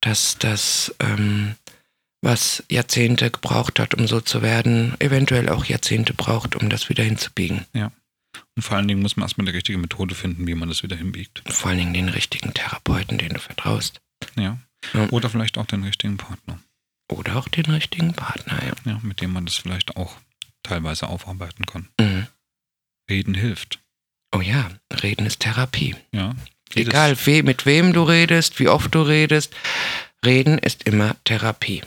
Dass das, ähm, was Jahrzehnte gebraucht hat, um so zu werden, eventuell auch Jahrzehnte braucht, um das wieder hinzubiegen. Und vor allen Dingen muss man erstmal eine richtige Methode finden, wie man das wieder hinbiegt. Vor allen Dingen den richtigen Therapeuten, den du vertraust. Ja. Ja. Oder vielleicht auch den richtigen Partner, Oder auch den richtigen Partner, ja. ja, mit dem man das vielleicht auch teilweise aufarbeiten kann. Mhm. Reden hilft. Oh ja, Reden ist Therapie. Ja. Egal, we mit wem du redest, wie oft du redest, Reden ist immer Therapie.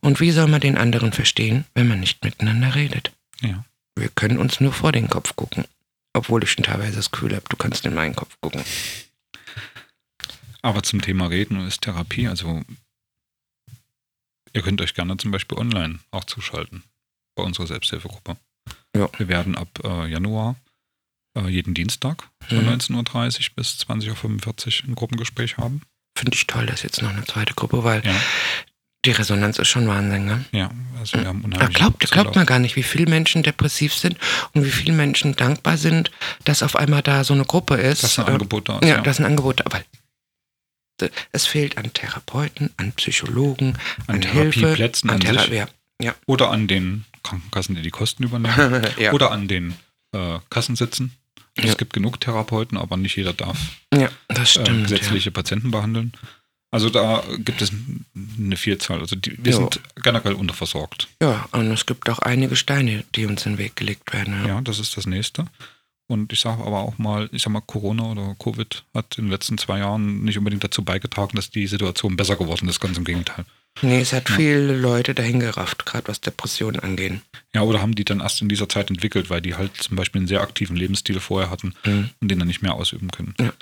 Und wie soll man den anderen verstehen, wenn man nicht miteinander redet? Ja. Wir können uns nur vor den Kopf gucken. Obwohl ich schon teilweise das Gefühl habe, du kannst in meinen Kopf gucken. Aber zum Thema Reden ist Therapie, also ihr könnt euch gerne zum Beispiel online auch zuschalten bei unserer Selbsthilfegruppe. Ja. Wir werden ab äh, Januar äh, jeden Dienstag von Mhm. 19.30 Uhr bis 20.45 Uhr ein Gruppengespräch haben. Finde ich toll, dass jetzt noch eine zweite Gruppe, weil Ja, die Resonanz ist schon Wahnsinn, ne? ja also wir haben Da unheimlich glaubt, glaubt man gar nicht, wie viele Menschen depressiv sind und wie viele Menschen dankbar sind, dass auf einmal da so eine Gruppe ist. dass ein Angebot da ist. Ja, das ist ein Angebot, es fehlt an Therapeuten, an Psychologen, an an, Hilfe, Therapieplätzen an an sich Therapie. Ja. oder an den Krankenkassen, die die Kosten übernehmen ja. oder an den äh, Kassensitzen. Ja. Es gibt genug Therapeuten, aber nicht jeder darf ja, das äh, stimmt. gesetzliche Patienten behandeln. Also da gibt es eine Vielzahl. Also die, wir Ja. sind generell unterversorgt. ja. und es gibt auch einige Steine, die uns in den Weg gelegt werden. Ja, das ist das Nächste. Und ich sage aber auch mal, ich sag mal, Corona oder Covid hat in den letzten zwei Jahren nicht unbedingt dazu beigetragen, dass die Situation besser geworden ist, ganz im Gegenteil. Nee, es hat Ja. viele Leute dahin gerafft, gerade was Depressionen angehen. Ja, oder haben die dann erst in dieser Zeit entwickelt, weil die halt zum Beispiel einen sehr aktiven Lebensstil vorher hatten Mhm. und den dann nicht mehr ausüben können. Ja.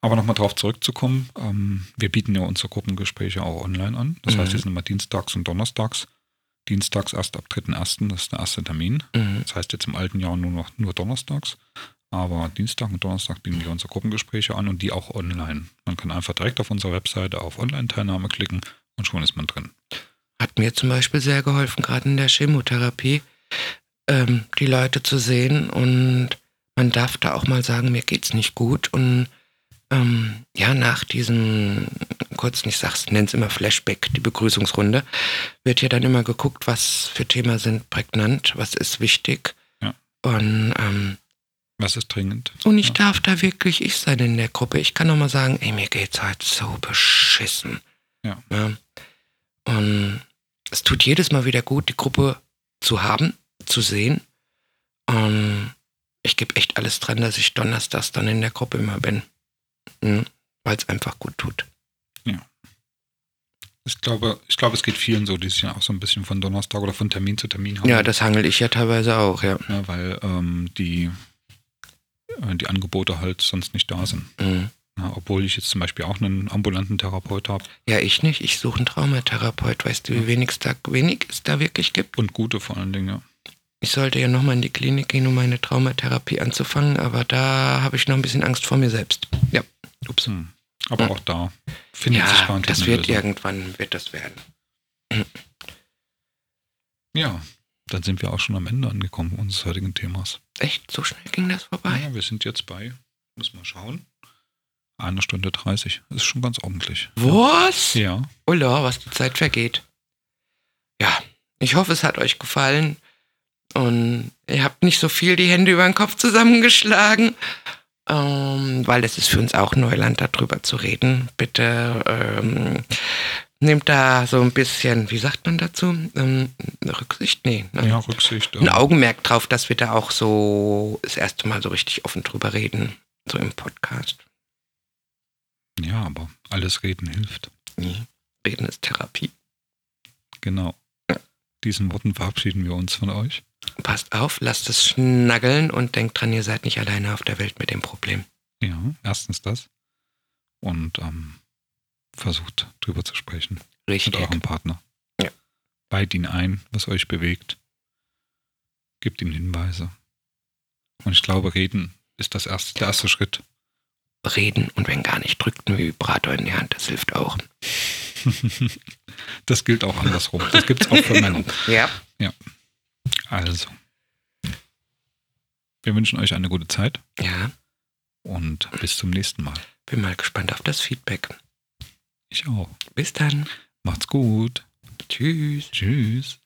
Aber nochmal drauf zurückzukommen, ähm, wir bieten ja unsere Gruppengespräche auch online an. Das Mhm. heißt, die sind immer dienstags und donnerstags. Dienstags erst ab 3.1., das ist der erste Termin. Mhm. Das heißt jetzt im alten Jahr nur noch nur donnerstags. Aber Dienstag und Donnerstag bieten wir unsere Gruppengespräche an und die auch online. Man kann einfach direkt auf unserer Webseite auf Online-Teilnahme klicken und schon ist man drin. Hat mir zum Beispiel sehr geholfen, gerade in der Chemotherapie, ähm, die Leute zu sehen und man darf da auch mal sagen, mir geht's nicht gut und ähm, ja, nach diesem kurzen, ich sag's, nenn's immer Flashback, die Begrüßungsrunde, wird ja dann immer geguckt, was für Themen sind prägnant, was ist wichtig. Ja. Und ähm, Was ist dringend? Und ich Ja. darf da wirklich ich sein in der Gruppe. Ich kann auch mal sagen, ey, mir geht's halt so beschissen. Ja. Und es tut jedes Mal wieder gut, die Gruppe zu haben, zu sehen. Und ich gebe echt alles dran, dass ich donnerstags dann in der Gruppe immer bin. Mhm. Weil es einfach gut tut. Ich glaube, ich glaube, es geht vielen so, die sich ja auch so ein bisschen von Donnerstag oder von Termin zu Termin haben. Ja, das hangel ich ja teilweise auch, ja. Ja, weil ähm, die, die Angebote halt sonst nicht da sind. Mhm. Ja, obwohl ich jetzt zum Beispiel auch einen ambulanten Therapeut habe Ja, ich nicht. Ich suche einen Traumatherapeut. Weißt du, wie wenig es da, wenig es da wirklich gibt? und gute vor allen Dingen. Ja. Ich sollte ja nochmal in die Klinik gehen, um meine Traumatherapie anzufangen, aber da habe ich noch ein bisschen Angst vor mir selbst. Ja. Ups. Hm. Aber Ja. auch da findet sich Ja, garantiert das wird irgendwann, wird das werden. Ja, dann sind wir auch schon am Ende angekommen unseres heutigen Themas. Echt? So schnell ging das vorbei? Ja, wir sind jetzt bei, muss mal schauen, eine Stunde 30. Das ist schon ganz ordentlich. Was? Ja, Ulla, was die Zeit vergeht. Ja, ich hoffe, es hat euch gefallen. Und ihr habt nicht so viel die Hände über den Kopf zusammengeschlagen. Ähm, weil es ist für uns auch Neuland, darüber zu reden. Bitte ähm, nehmt da so ein bisschen, wie sagt man dazu? Ähm, Rücksicht? Nee. Ne? ja, Rücksicht. Ein ähm, Augenmerk drauf, dass wir da auch so das erste Mal so richtig offen drüber reden. So im Podcast. Ja, aber alles reden hilft. Nee. Reden ist Therapie. Genau. Diesen Worten verabschieden wir uns von euch. Passt auf, lasst es schnaggeln und denkt dran, ihr seid nicht alleine auf der Welt mit dem Problem. Ja, erstens das. Und ähm, versucht drüber zu sprechen mit Richtig. eurem Partner. Ja. Weiht ihn ein, was euch bewegt. Gebt ihm Hinweise. Und ich glaube, reden ist das erste, der erste Schritt. Reden und wenn gar nicht, drückt einen Vibrator in die Hand, das hilft auch. Das gilt auch andersrum. Das gibt es auch für Männer. Ja. Also. Wir wünschen euch eine gute Zeit Ja, und bis zum nächsten Mal. bin mal gespannt auf das Feedback. Ich auch. Bis dann. Macht's gut. Tschüss. Tschüss.